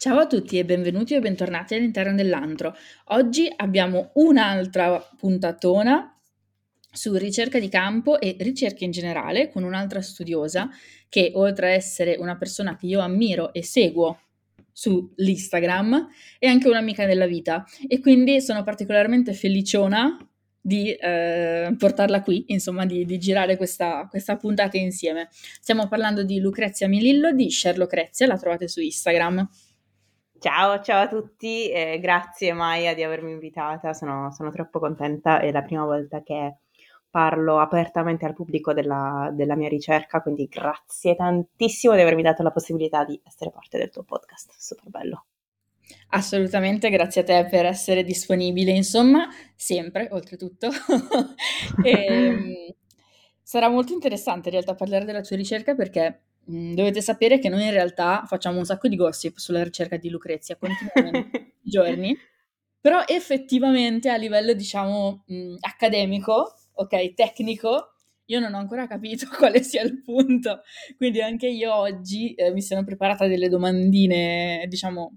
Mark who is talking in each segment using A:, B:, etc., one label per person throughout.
A: Ciao a tutti e benvenuti o bentornati all'interno dell'antro. Oggi abbiamo un'altra puntatona su ricerca di campo e ricerca in generale con un'altra studiosa che oltre a essere una persona che io ammiro e seguo su Instagram è anche un'amica della vita e quindi sono particolarmente feliciona di eh, portarla qui, insomma di, di girare questa, questa, puntata insieme. Stiamo parlando di Lucrezia Milillo di Sherlocrezia, la trovate su Instagram.
B: Ciao, ciao a tutti, eh, grazie Maya di avermi invitata, sono, sono, troppo contenta, è la prima volta che parlo apertamente al pubblico della, della, mia ricerca, quindi grazie tantissimo di avermi dato la possibilità di essere parte del tuo podcast, super bello.
A: Assolutamente, grazie a te per essere disponibile, insomma, sempre, oltretutto. e, ehm, sarà molto interessante in realtà parlare della tua ricerca perché dovete sapere che noi in realtà facciamo un sacco di gossip sulla ricerca di Lucrezia continuamente giorni, però effettivamente a livello diciamo, mhmm, accademico, ok, tecnico, io non ho ancora capito quale sia il punto. Quindi anche io oggi, ehm, mi sono preparata delle domandine, diciamo,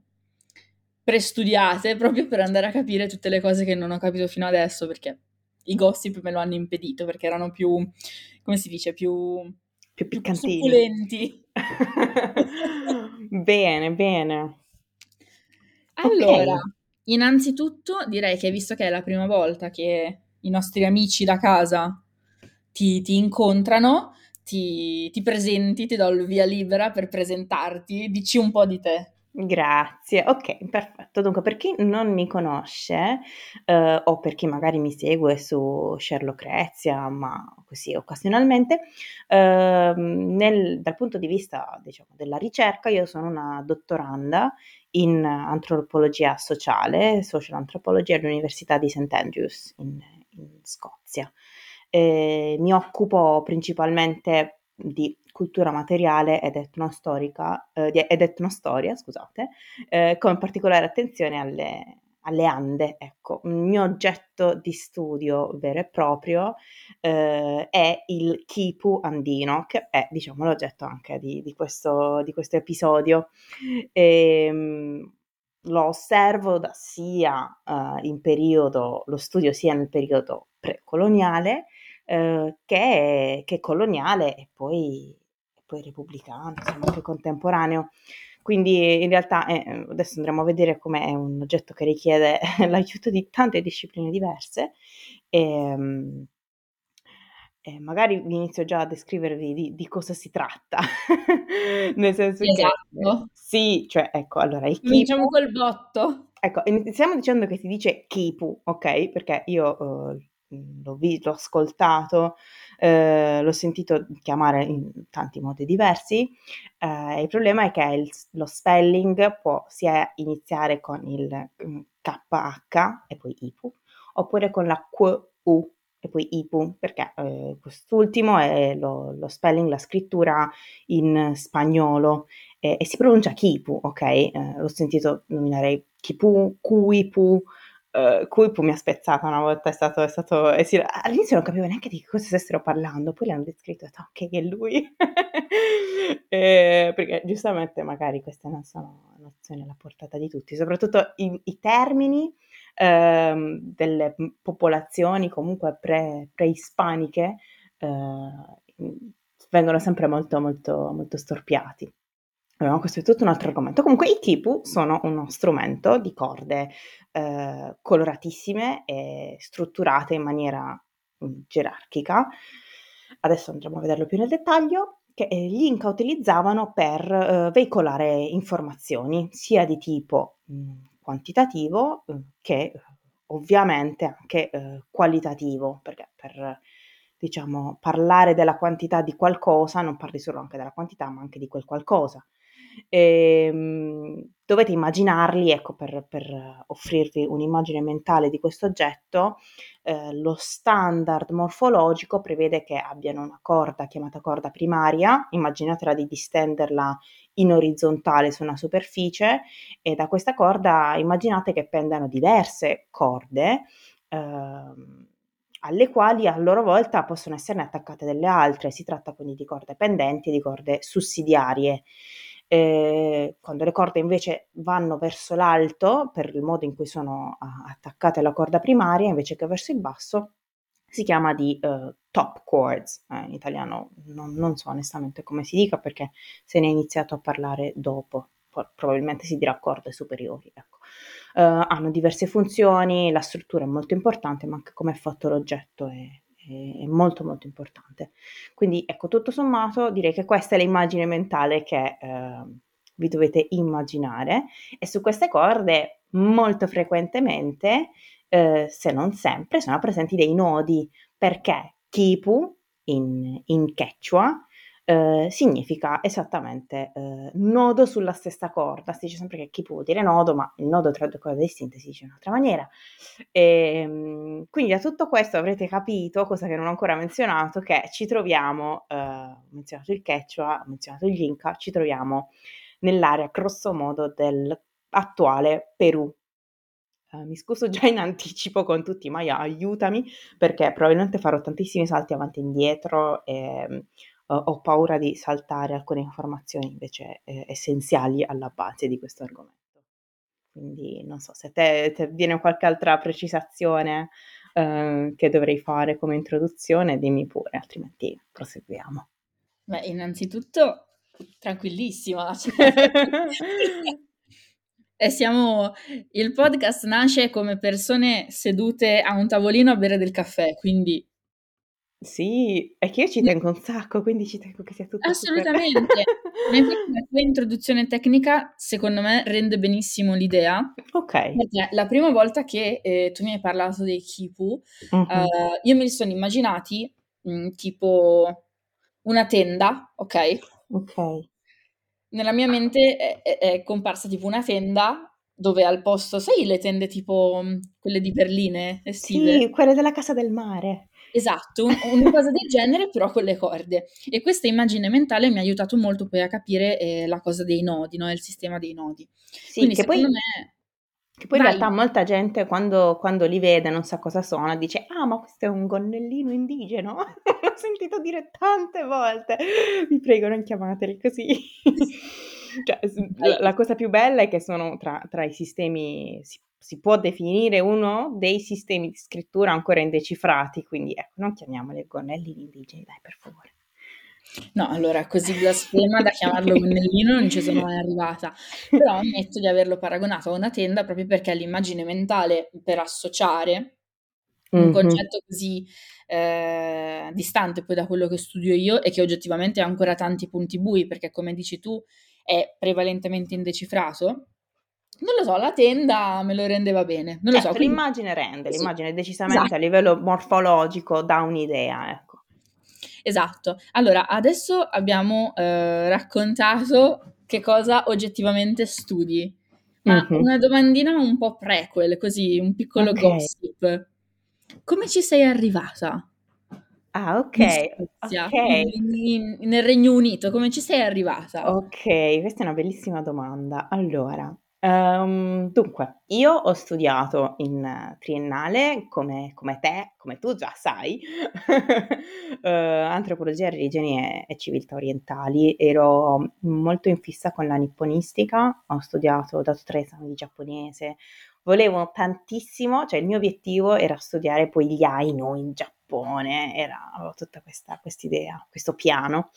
A: prestudiate proprio per andare a capire tutte le cose che non ho capito fino adesso, perché i gossip me lo hanno impedito, perché erano più come si dice, più
B: più piccantini.
A: Succulenti.
B: bene, bene.
A: Allora, okay. innanzitutto direi che visto che è la prima volta che i nostri amici da casa ti, ti incontrano, ti, ti presenti, ti do il via libera per presentarti, dici un po' di te.
B: Grazie, ok, perfetto. Dunque, per chi non mi conosce, eh, o per chi magari mi segue su Sherlockrazia, ma così occasionalmente, eh, nel, dal punto di vista, diciamo, della ricerca, io sono una dottoranda in antropologia sociale, social antropologia all'Università di St. Andrews in, in Scozia. Eh, mi occupo principalmente di cultura materiale ed etnostorica, eh, ed etnostoria, scusate, eh, con particolare attenzione alle, alle, Ande. Ecco, il mio oggetto di studio vero e proprio eh, è il Kipu andino, che è diciamo l'oggetto anche di, di, questo, di questo, episodio. E, ehm, lo osservo da sia uh, in periodo, lo studio sia nel periodo precoloniale eh, che, che, coloniale e poi poi repubblicano, insomma anche contemporaneo. Quindi in realtà eh, adesso andremo a vedere come è un oggetto che richiede l'aiuto di tante discipline diverse e, ehm, e magari vi inizio già a descrivervi di, di cosa si tratta. Nel senso
A: esatto.
B: che sì, cioè ecco, allora il
A: kipu, Diciamo col botto.
B: Ecco, iniziamo dicendo che si dice kipu, ok? Perché io uh, l'ho, visto, l'ho ascoltato, eh, l'ho sentito chiamare in tanti modi diversi. Eh, il problema è che il, lo spelling può sia iniziare con il KH mm, e poi IPU, oppure con la QU e poi IPU, perché eh, quest'ultimo è lo, lo, spelling, la scrittura in spagnolo e, e si pronuncia Kipu, ok? Eh, l'ho sentito nominare Kipu, Kuipu, Uh, mi ha spezzata una volta, è stato, è stato è sì, all'inizio non capivo neanche di cosa stessero parlando, poi l'hanno descritto e ho detto ok che è lui, eh, perché giustamente magari queste non sono nozioni alla portata di tutti, soprattutto i, i termini eh, delle popolazioni comunque pre, preispaniche eh, vengono sempre molto molto molto storpiati. Allora, questo è tutto un altro argomento. Comunque i kipu sono uno strumento di corde eh, coloratissime e strutturate in maniera mm, gerarchica. Adesso andremo a vederlo più nel dettaglio che eh, gli Inca utilizzavano per eh, veicolare informazioni sia di tipo mm, quantitativo eh, che ovviamente anche eh, qualitativo, perché per diciamo parlare della quantità di qualcosa non parli solo anche della quantità, ma anche di quel qualcosa. E, ehm, dovete immaginarli, ecco, per, per, offrirvi un'immagine mentale di questo oggetto, eh, lo standard morfologico prevede che abbiano una corda chiamata corda primaria, immaginatela di distenderla in orizzontale su una superficie e da questa corda immaginate che pendano diverse corde. Ehm, alle quali a loro volta possono esserne attaccate delle altre, si tratta quindi di corde pendenti e di corde sussidiarie. Eh, quando le corde invece vanno verso l'alto, per il modo in cui sono attaccate alla corda primaria, invece che verso il basso, si chiama di uh, top chords, eh, in italiano non, non, so onestamente come si dica perché se ne è iniziato a parlare dopo, probabilmente si dirà corde superiori. Ecco. Uh, hanno diverse funzioni, la struttura è molto importante, ma anche come è fatto l'oggetto è, è, molto molto importante. Quindi ecco, tutto sommato direi che questa è l'immagine mentale che uh, vi dovete immaginare e su queste corde molto frequentemente eh, se non sempre, sono presenti dei nodi, perché Kipu in, in Quechua eh, significa esattamente eh, nodo sulla stessa corda. Si dice sempre che Kipu vuol dire nodo, ma il nodo tra due corde distinte si dice in un'altra maniera. E, ehm, quindi da tutto questo avrete capito, cosa che non ho ancora menzionato, che ci troviamo, eh, ho menzionato il Quechua, ho menzionato il Inca, ci troviamo nell'area grosso modo dell'attuale Perù Uh, mi scuso già in anticipo con tutti, ma aiutami perché probabilmente farò tantissimi salti avanti e indietro e ho paura di saltare alcune informazioni invece eh, essenziali alla base di questo argomento. Quindi non so se te, te viene qualche altra precisazione uh, che dovrei fare come introduzione, dimmi pure, altrimenti proseguiamo.
A: Beh, innanzitutto tranquillissima. E siamo, il podcast nasce come persone sedute a un tavolino a bere del caffè, quindi...
B: Sì, è che io ci tengo un sacco, quindi ci tengo che sia tutto
A: Assolutamente. la tua introduzione tecnica, secondo me, rende benissimo l'idea.
B: Ok.
A: Perché la prima volta che eh, tu mi hai parlato dei Kipu, uh-huh. uh, io me li sono immaginati mh, tipo una tenda, ok?
B: Ok
A: nella mia mente è, è, è, comparsa tipo una tenda dove al posto, sai le tende tipo quelle di Berline estive?
B: Sì, quelle della casa del mare.
A: Esatto, un, una cosa del genere però con le corde. E questa immagine mentale mi ha aiutato molto poi a capire eh, la cosa dei nodi, no? il sistema dei nodi.
B: Sì, Quindi che poi... me che poi in realtà molta gente quando, quando, li vede non sa cosa sono, dice ah ma questo è un gonnellino indigeno, l'ho sentito dire tante volte, vi prego non chiamateli così. cioè, la, la, cosa più bella è che sono tra, tra i sistemi, si, può definire uno dei sistemi di scrittura ancora indecifrati, quindi ecco non chiamiamoli gonnellini indigeni, dai per favore.
A: No, allora così blasfema da chiamarlo gonnellino non ci sono mai arrivata, però ammetto di averlo paragonato a una tenda proprio perché l'immagine mentale per associare un concetto così eh, distante poi da quello che studio io e che oggettivamente ha ancora tanti punti bui perché come dici tu è prevalentemente indecifrato. Non lo so, la tenda me lo rendeva bene. Non lo
B: certo,
A: so.
B: Quindi... L'immagine rende, sì. l'immagine decisamente esatto. a livello morfologico dà un'idea, ecco.
A: Esatto. Allora, adesso abbiamo eh, raccontato che cosa oggettivamente studi, ma mm-hmm. una domandina un po' prequel, così, un piccolo okay. gossip. Come ci sei arrivata?
B: Ah, ok. okay.
A: In, in, nel Regno Unito, come ci sei arrivata?
B: Ok, questa è una bellissima domanda. Allora, Um, dunque, io ho studiato in triennale, come, come te, come tu già sai, uh, antropologia, religioni e, e, civiltà orientali. Ero molto in fissa con la nipponistica, ho studiato, ho dato tre esami di giapponese, volevo tantissimo, cioè il mio obiettivo era studiare poi gli Ainu in Giappone, era, avevo tutta questa idea, questo piano,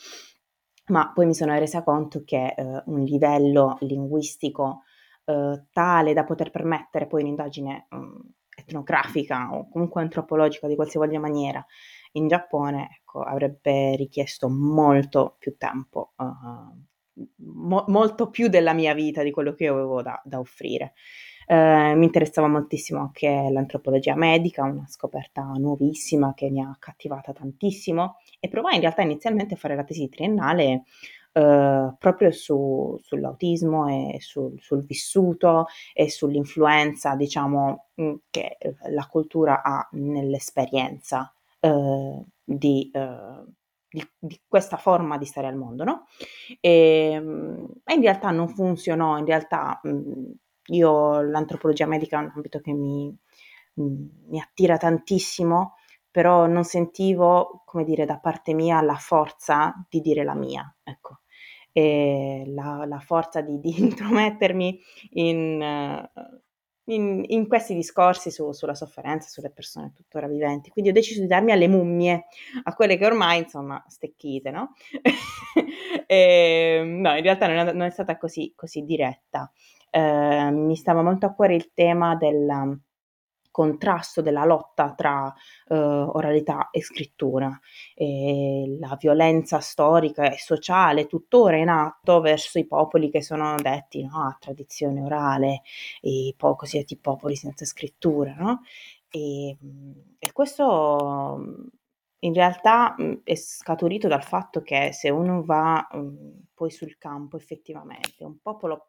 B: ma poi mi sono resa conto che uh, un livello linguistico eh, tale da poter permettere poi un'indagine um, etnografica o comunque antropologica di qualsivoglia maniera in Giappone, ecco, avrebbe richiesto molto più tempo, uh, mo- molto più della mia vita, di quello che io avevo da, da offrire. Uh, mi interessava moltissimo anche l'antropologia medica, una scoperta nuovissima che mi ha cattivata tantissimo e provai in realtà inizialmente a fare la tesi triennale eh, proprio su, sull'autismo e sul, sul, vissuto e sull'influenza, diciamo, mm, che eh, la cultura ha nell'esperienza uh, di, di, di, questa forma di stare al mondo, no? Ehm, e in realtà non funzionò, in realtà mm, io l'antropologia medica è un ambito che mi, mm, mi attira tantissimo, però non sentivo, come dire, da parte mia la forza di dire la mia, ecco. La, la forza di, di intromettermi in, in, in, questi discorsi su, sulla sofferenza, sulle persone tuttora viventi. Quindi ho deciso di darmi alle mummie, a quelle che ormai, insomma, stecchite, no? e, no, in realtà non è, non è stata così, così diretta. Eh, mi stava molto a cuore il tema del contrasto della lotta tra uh, oralità e scrittura, e la violenza storica e sociale tuttora in atto verso i popoli che sono detti no, a tradizione orale, i po- cosiddetti popoli senza scrittura. No? E, e, questo in realtà è scaturito dal fatto che se uno va poi sul campo effettivamente, un popolo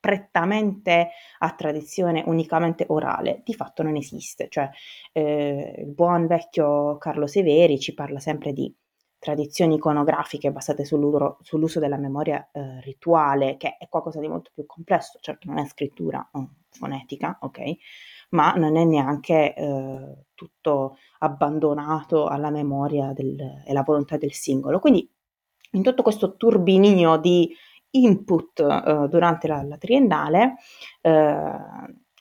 B: prettamente a tradizione unicamente orale, di fatto non esiste. Cioè, eh, il buon vecchio Carlo Severi ci parla sempre di tradizioni iconografiche basate sull'uso della memoria eh, rituale, che è qualcosa di molto più complesso, certo non è scrittura fonetica, ok? Ma non è neanche eh, tutto abbandonato alla memoria e alla volontà del singolo. Quindi in tutto questo turbinio di input eh, durante la, la triennale, eh,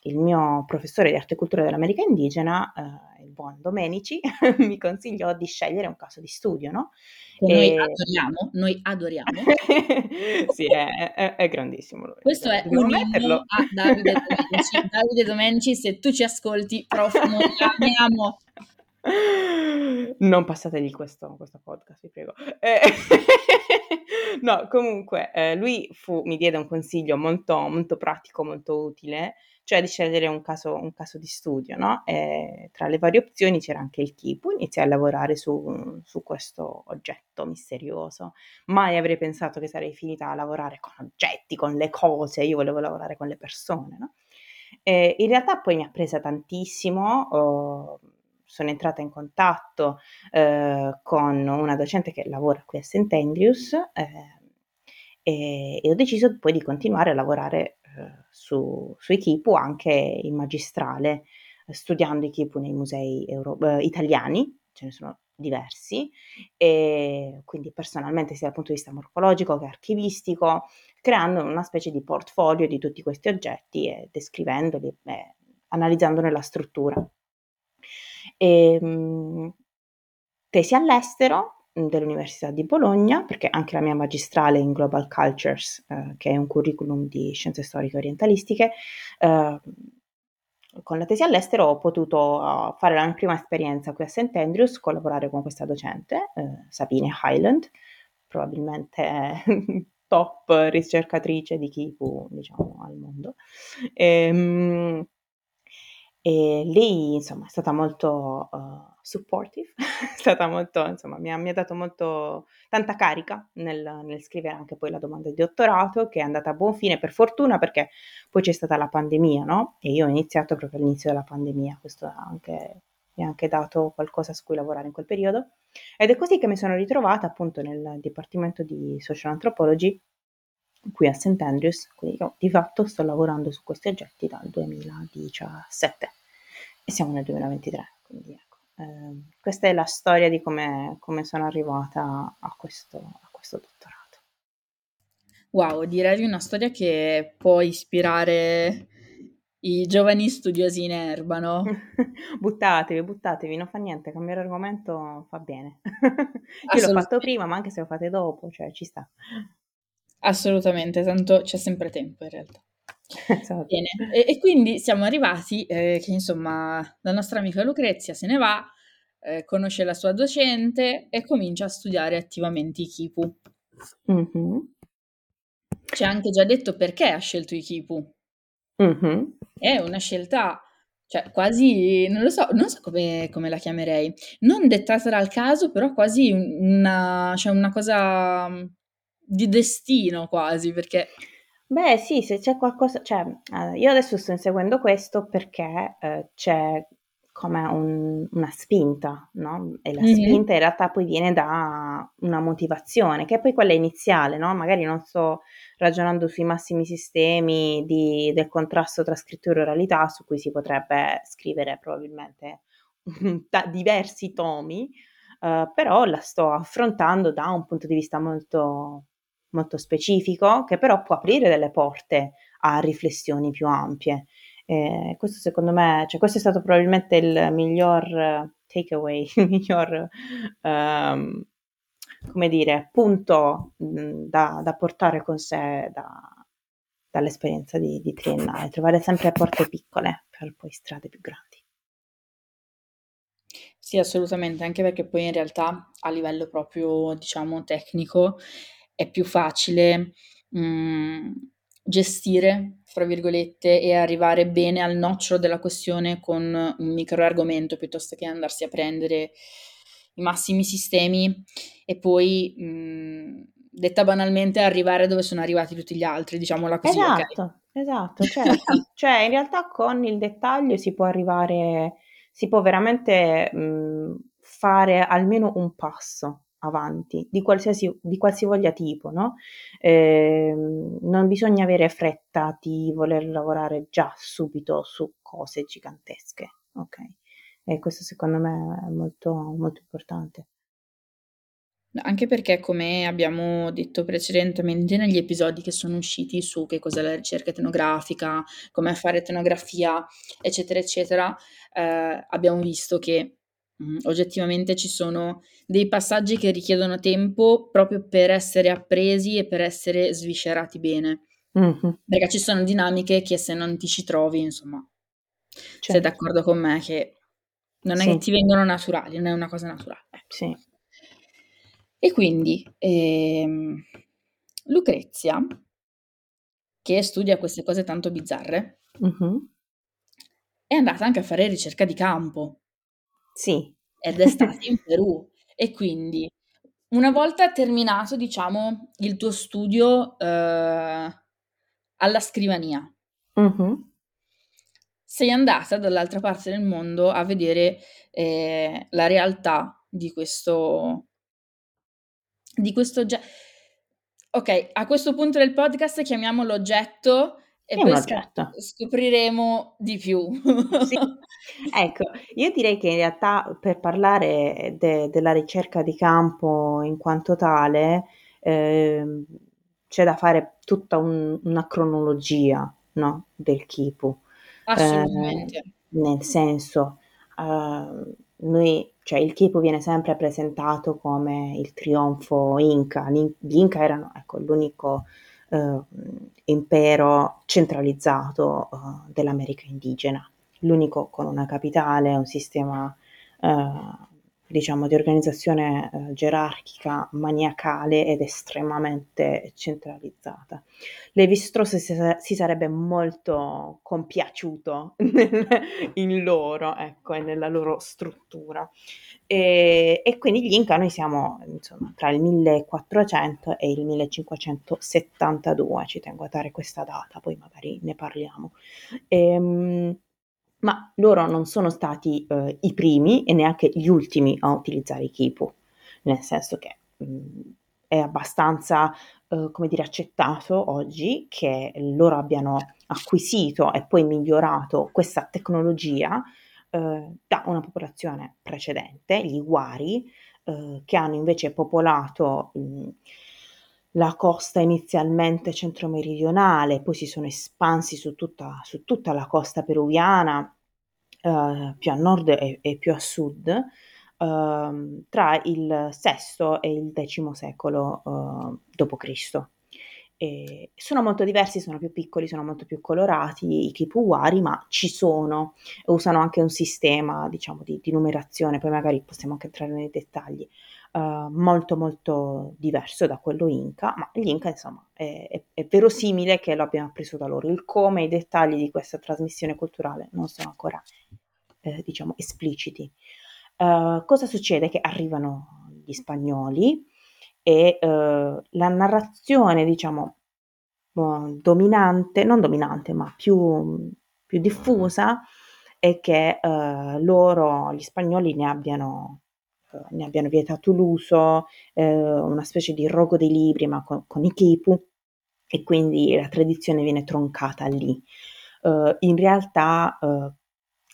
B: il mio professore di arte e cultura dell'America indigena, eh, il buon Domenici, mi consigliò di scegliere un caso di studio, no?
A: Che noi adoriamo, noi adoriamo.
B: sì, è, è, è, grandissimo. Lui.
A: Questo è un inno a Davide Domenici. Davide Domenici, se tu ci ascolti, prof, noi amiamo.
B: Non passategli questo, questo podcast, vi prego. Eh, no, comunque, eh, lui fu, mi diede un consiglio molto, molto pratico, molto utile, cioè di scegliere un caso, un caso di studio, no? E tra le varie opzioni c'era anche il Kipu, iniziai a lavorare su, su questo oggetto misterioso. Mai avrei pensato che sarei finita a lavorare con oggetti, con le cose, io volevo lavorare con le persone, no? E in realtà poi mi ha presa tantissimo. Oh, sono entrata in contatto eh, con una docente che lavora qui a St. Andrews eh, e, e, ho deciso poi di continuare a lavorare eh, su, Kipu anche in magistrale, studiando Kipu nei musei euro- eh, italiani, ce ne sono diversi, e quindi personalmente sia dal punto di vista morfologico che archivistico, creando una specie di portfolio di tutti questi oggetti e descrivendoli e analizzandone la struttura. E, ehm, tesi all'estero mm, dell'Università di Bologna, perché anche la mia magistrale in Global Cultures, eh, che è un curriculum di scienze storiche orientalistiche, eh, con la tesi all'estero ho potuto uh, fare la mia prima esperienza qui a St. Andrews, collaborare con questa docente, eh, Sabine Highland, probabilmente top ricercatrice di Kipu, diciamo, al mondo. E, ehm, e lei, insomma, è stata molto uh, supportive, è stata molto, insomma, mi ha, mi ha dato molto, tanta carica nel, nel, scrivere anche poi la domanda di dottorato, che è andata a buon fine, per fortuna, perché poi c'è stata la pandemia, no? E io ho iniziato proprio all'inizio della pandemia, questo anche, mi ha anche dato qualcosa su cui lavorare in quel periodo. Ed è così che mi sono ritrovata appunto nel Dipartimento di Social Anthropology qui a St. Andrews, quindi io di fatto sto lavorando su questi oggetti dal 2017 e siamo nel 2023, quindi ecco. Eh, questa è la storia di come, come sono arrivata a questo, a questo dottorato.
A: Wow, direi una storia che può ispirare i giovani studiosi in erba, no?
B: buttatevi, buttatevi, non fa niente, cambiare argomento fa bene. Io l'ho fatto prima, ma anche se lo fate dopo, cioè ci sta.
A: Assolutamente, tanto c'è sempre tempo in realtà. Esatto. Bene, e, e, quindi siamo arrivati eh, che insomma la nostra amica Lucrezia se ne va, eh, conosce la sua docente e comincia a studiare attivamente i Kipu. Mm-hmm. Ci ha anche già detto perché ha scelto i Kipu. Mm-hmm. È una scelta, cioè quasi, non lo so, non so come, come la chiamerei, non dettata dal caso, però quasi una, cioè una cosa di destino quasi, perché...
B: Beh sì, se c'è qualcosa, cioè io adesso sto inseguendo questo perché eh, c'è come un, una spinta, no? E la mm-hmm. spinta in realtà poi viene da una motivazione, che è poi quella iniziale, no? Magari non sto ragionando sui massimi sistemi di, del contrasto tra scrittura e oralità, su cui si potrebbe scrivere probabilmente diversi tomi, uh, però la sto affrontando da un punto di vista molto molto specifico che però può aprire delle porte a riflessioni più ampie. Eh, questo secondo me, cioè questo è stato probabilmente il miglior takeaway, il miglior, um, come dire, punto mh, da, da, portare con sé da, dall'esperienza di, di triennale, trovare sempre porte piccole per poi strade più grandi.
A: Sì, assolutamente, anche perché poi in realtà a livello proprio, diciamo, tecnico è più facile, mhmm, gestire, fra virgolette, e arrivare bene al nocciolo della questione con un micro argomento piuttosto che andarsi a prendere i massimi sistemi e poi, mhmm, detta banalmente, arrivare dove sono arrivati tutti gli altri, diciamola così, okay?
B: Esatto, esatto, certo. Cioè in realtà con il dettaglio si può arrivare si può veramente, mhmm, fare almeno un passo avanti, di qualsiasi di qualsivoglia tipo, no, ehm, non bisogna avere fretta di voler lavorare già subito su cose gigantesche, okay? E questo secondo me è molto molto importante.
A: Anche perché, come abbiamo detto precedentemente negli episodi che sono usciti su che cos'è la ricerca etnografica, come fare etnografia, eccetera, eccetera, eh, abbiamo visto che mh, mm, oggettivamente ci sono dei passaggi che richiedono tempo proprio per essere appresi e per essere sviscerati bene.
B: Mm-hmm.
A: Perché ci sono dinamiche che se non ti ci trovi, insomma, certo. sei d'accordo con me che non è sì. che ti vengono naturali, non è una cosa naturale.
B: Sì.
A: E quindi ehm, Lucrezia, che studia queste cose tanto bizzarre,
B: uh-huh.
A: è andata anche a fare ricerca di campo.
B: Sì.
A: Ed è stata in Perù. E quindi, una volta terminato, diciamo, il tuo studio eh, alla scrivania,
B: uh-huh.
A: sei andata dall'altra parte del mondo a vedere eh, la realtà di questo, di questo oggetto. Ok, a questo punto del podcast chiamiamolo oggetto e
B: È
A: poi
B: oggetto.
A: scopriremo di più.
B: sì. Ecco, io direi che in realtà per parlare de- della ricerca di campo in quanto tale eh, c'è da fare tutta un- una cronologia no? del Kipu.
A: Assolutamente.
B: Eh, nel senso, uh, noi cioè il Kipu viene sempre presentato come il trionfo Inca. Gli Inca erano ecco, l'unico eh, impero centralizzato eh, dell'America indigena, l'unico con una capitale, un sistema eh, diciamo, di organizzazione eh, gerarchica, maniacale ed estremamente centralizzata. Levi-Strauss si, si, sarebbe molto compiaciuto in loro, ecco, e nella loro struttura. E, e, quindi gli Inca noi siamo insomma, tra il 1400 e il 1572, ci tengo a dare questa data, poi magari ne parliamo. E, ehm, ma loro non sono stati eh, i primi e neanche gli ultimi a utilizzare i Kipu, nel senso che mh, mm, è abbastanza, eh, come dire, accettato oggi che loro abbiano acquisito e poi migliorato questa tecnologia eh, da una popolazione precedente, gli Wari, eh, che hanno invece popolato mh, la costa inizialmente centro-meridionale, poi si sono espansi su tutta, su tutta la costa peruviana, eh, più a nord e, e, più a sud, eh, tra il VI e il X secolo eh, d.C. E sono molto diversi, sono più piccoli, sono molto più colorati i kipuwari, ma ci sono, usano anche un sistema, diciamo, di, di numerazione, poi magari possiamo anche entrare nei dettagli, uh, molto molto diverso da quello Inca, ma gli Inca insomma è, è, è, verosimile che lo abbiamo appreso da loro. Il come, i dettagli di questa trasmissione culturale non sono ancora eh, diciamo espliciti. Uh, cosa succede? Che arrivano gli spagnoli e uh, la narrazione diciamo dominante, non dominante ma più, più diffusa è che loro, gli spagnoli, ne abbiano eh, ne abbiano vietato l'uso, eh, una specie di rogo dei libri ma con, con, i kipu e quindi la tradizione viene troncata lì. Uh, in realtà uh,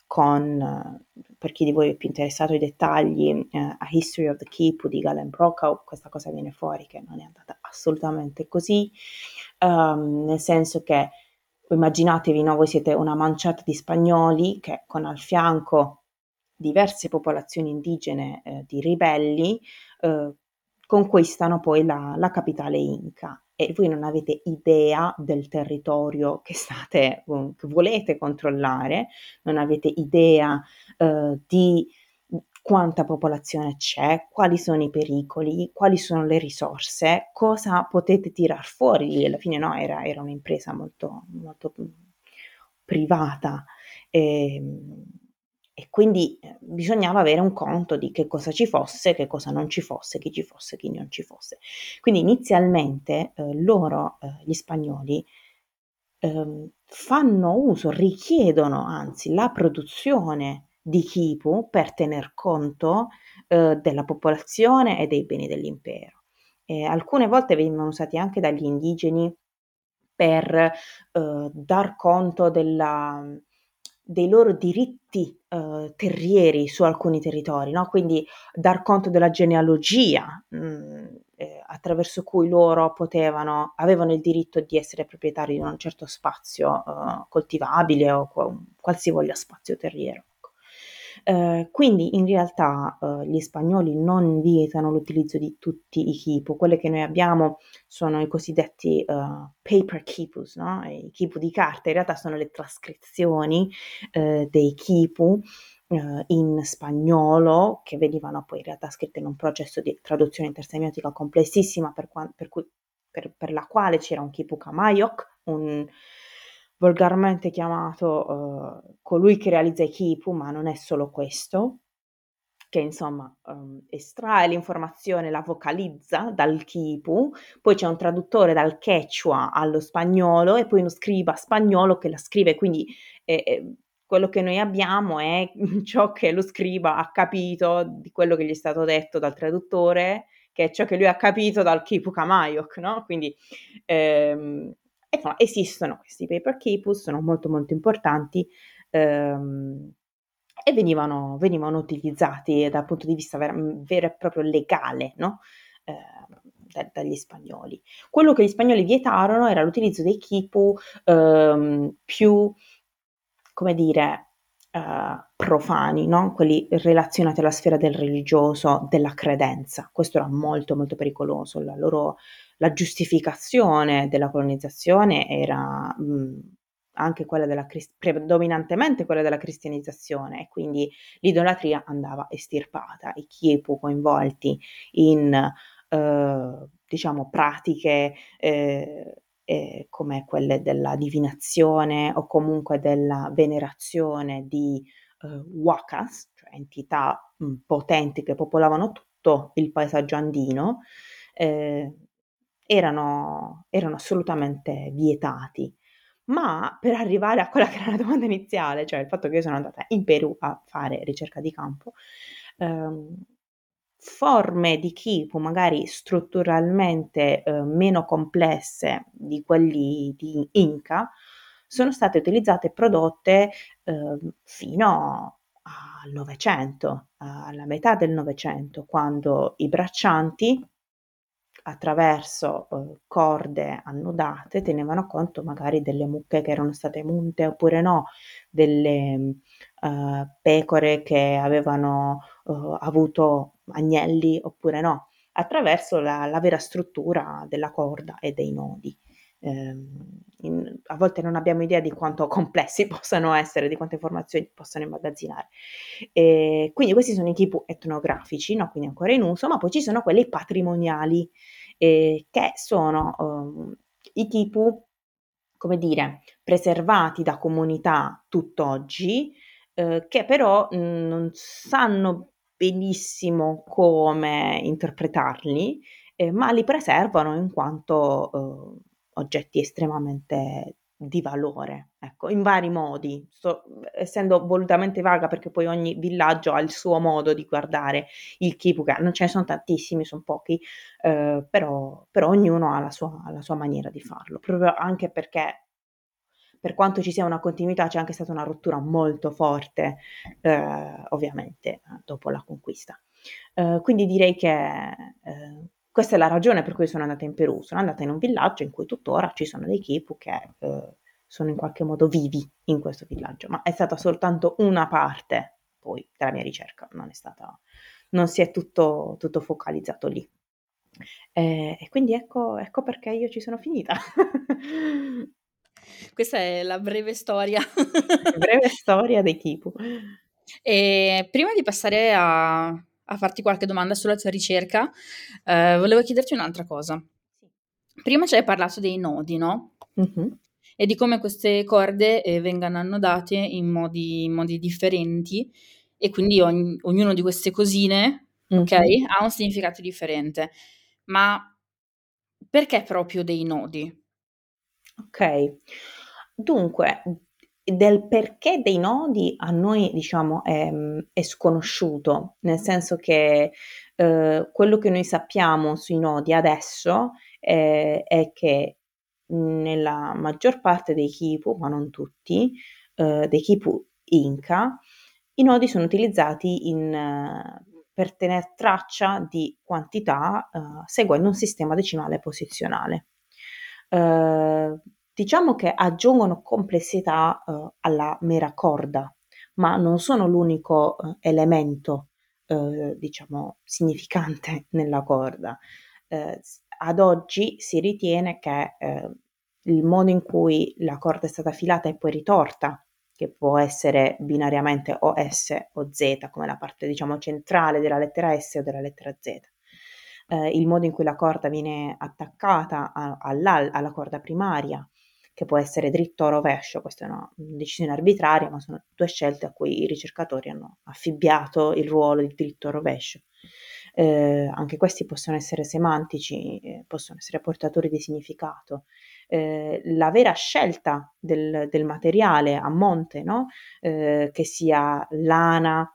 B: con, per chi di voi è più interessato ai dettagli, uh, A History of the Kipu di Galen Brokow, questa cosa viene fuori che non è andata assolutamente così, um, nel senso che immaginatevi, no, voi siete una manciata di spagnoli che con al fianco diverse popolazioni indigene eh, di ribelli eh, conquistano poi la, la, capitale inca e voi non avete idea del territorio che state che volete controllare, non avete idea eh, di quanta popolazione c'è, quali sono i pericoli, quali sono le risorse, cosa potete tirar fuori. Alla fine no, era, era un'impresa molto, molto privata. E, ehm, e quindi eh, bisognava avere un conto di che cosa ci fosse, che cosa non ci fosse, chi ci fosse, chi non ci fosse. Quindi inizialmente eh, loro, eh, gli spagnoli, ehm, fanno uso, richiedono anzi la produzione di Kipu per tener conto eh, della popolazione e dei beni dell'impero. E alcune volte venivano usati anche dagli indigeni per eh, dar conto della, dei loro diritti uh, terrieri su alcuni territori, no? quindi dar conto della genealogia mh, mm, eh, attraverso cui loro potevano, avevano il diritto di essere proprietari di un certo spazio uh, coltivabile o qualsivoglia spazio terriero. Eh, quindi in realtà eh, gli spagnoli non vietano l'utilizzo di tutti i kipu, quelle che noi abbiamo sono i cosiddetti uh, paper kipus, no? i kipu di carta, in realtà sono le trascrizioni eh, dei kipu in spagnolo che venivano poi in realtà scritte in un processo di traduzione intersemiotica complessissima per, qua- per, cui, per, per la quale c'era un kipu kamayok, un volgarmente chiamato uh, colui che realizza i kipu, ma non è solo questo, che insomma um, estrae l'informazione, la vocalizza dal kipu, poi c'è un traduttore dal quechua allo spagnolo e poi uno scriba spagnolo che la scrive, quindi eh, eh, quello che noi abbiamo è ciò che lo scriba ha capito di quello che gli è stato detto dal traduttore, che è ciò che lui ha capito dal kipu kamayok, no? Quindi ehm, insomma, esistono questi paper quipus, sono molto molto importanti ehm, e venivano, venivano, utilizzati dal punto di vista ver- vero e proprio legale, no? eh, da, dagli spagnoli. Quello che gli spagnoli vietarono era l'utilizzo dei quipu ehm, più, come dire, Uh, profani, no? quelli relazionati alla sfera del religioso, della credenza. Questo era molto molto pericoloso. La loro la giustificazione della colonizzazione era mh, anche quella della predominantemente quella della cristianizzazione e quindi l'idolatria andava estirpata, i chiepu coinvolti in eh, diciamo pratiche eh, eh, come quelle della divinazione o comunque della venerazione di eh, wakas, cioè entità mh, potenti che popolavano tutto il paesaggio andino, eh, erano, erano assolutamente vietati. Ma per arrivare a quella che era la domanda iniziale, cioè il fatto che io sono andata in Perù a fare ricerca di campo, ehm, forme di Kipu magari strutturalmente eh, meno complesse di quelli di Inca sono state utilizzate e prodotte eh, fino al Novecento, alla metà del Novecento, quando i braccianti attraverso uh, corde annodate tenevano conto magari delle mucche che erano state munte oppure no, delle uh, pecore che avevano uh, avuto agnelli oppure no, attraverso la, la, vera struttura della corda e dei nodi. Eh, in, a volte non abbiamo idea di quanto complessi possano essere, di quante informazioni possano immagazzinare. E quindi questi sono i tipi etnografici, no? quindi ancora in uso, ma poi ci sono quelli patrimoniali, eh, che sono eh, i tipi, come dire, preservati da comunità tutt'oggi, eh, che però mh, non sanno benissimo come interpretarli, eh, ma li preservano in quanto eh, oggetti estremamente di valore, ecco, in vari modi, Sto, essendo volutamente vaga perché poi ogni villaggio ha il suo modo di guardare il kipuka, non ce ne sono tantissimi, sono pochi, eh, però, però, ognuno ha la, sua, la sua maniera di farlo, proprio anche perché per quanto ci sia una continuità c'è anche stata una rottura molto forte, eh, ovviamente, dopo la conquista. Eh, quindi direi che eh, questa è la ragione per cui sono andata in Perù. Sono andata in un villaggio in cui tuttora ci sono dei kipu che eh, sono in qualche modo vivi in questo villaggio, ma è stata soltanto una parte poi della mia ricerca, non è stata, non si è tutto, tutto focalizzato lì. E, e quindi ecco, ecco perché io ci sono finita.
A: Questa è la breve storia.
B: breve storia dei Kipu.
A: E prima di passare a, a farti qualche domanda sulla tua ricerca, eh, volevo chiederti un'altra cosa. Prima ci hai parlato dei nodi, no?
B: Mm-hmm.
A: E di come queste corde eh, vengano annodate in modi, in modi, differenti e quindi ogni, ognuno di queste cosine, mm-hmm. ok, ha un significato differente. Ma perché proprio dei nodi?
B: Ok, dunque, del perché dei nodi a noi, diciamo, è, è sconosciuto, nel senso che eh, quello che noi sappiamo sui nodi adesso eh, è che nella maggior parte dei kipu, ma non tutti, eh, dei kipu Inca, i nodi sono utilizzati in, per tenere traccia di quantità eh, seguendo un sistema decimale posizionale. Eh, diciamo che aggiungono complessità eh, alla mera corda, ma non sono l'unico eh, elemento, eh, diciamo, significante nella corda. Eh, ad oggi si ritiene che eh, il modo in cui la corda è stata filata e poi ritorta, che può essere binariamente o S o Z, come la parte diciamo centrale della lettera S o della lettera Z, eh, il modo in cui la corda viene attaccata a, alla corda primaria, che può essere dritto o rovescio, questa è una decisione arbitraria, ma sono due scelte a cui i ricercatori hanno affibbiato il ruolo di dritto o rovescio. Eh, anche questi possono essere semantici, eh, possono essere portatori di significato. Eh, la vera scelta del, del materiale a monte, no? Eh, che sia lana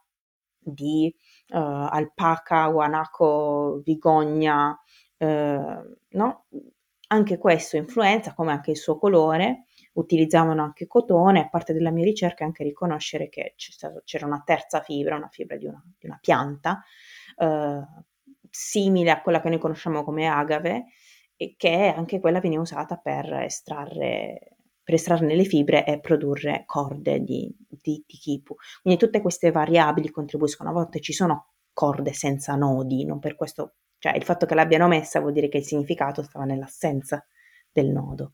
B: di uh, alpaca, guanaco, vigogna, uh, no? Anche questo influenza, come anche il suo colore, utilizzavano anche cotone, parte della mia ricerca è anche riconoscere che c'era una terza fibra, una fibra di una, di una pianta, uh, simile a quella che noi conosciamo come agave, e che anche quella veniva usata per estrarre per estrarne le fibre e produrre corde di, di, di kipu. Quindi tutte queste variabili contribuiscono. A volte ci sono corde senza nodi, non per questo, cioè il fatto che l'abbiano messa vuol dire che il significato stava nell'assenza del nodo.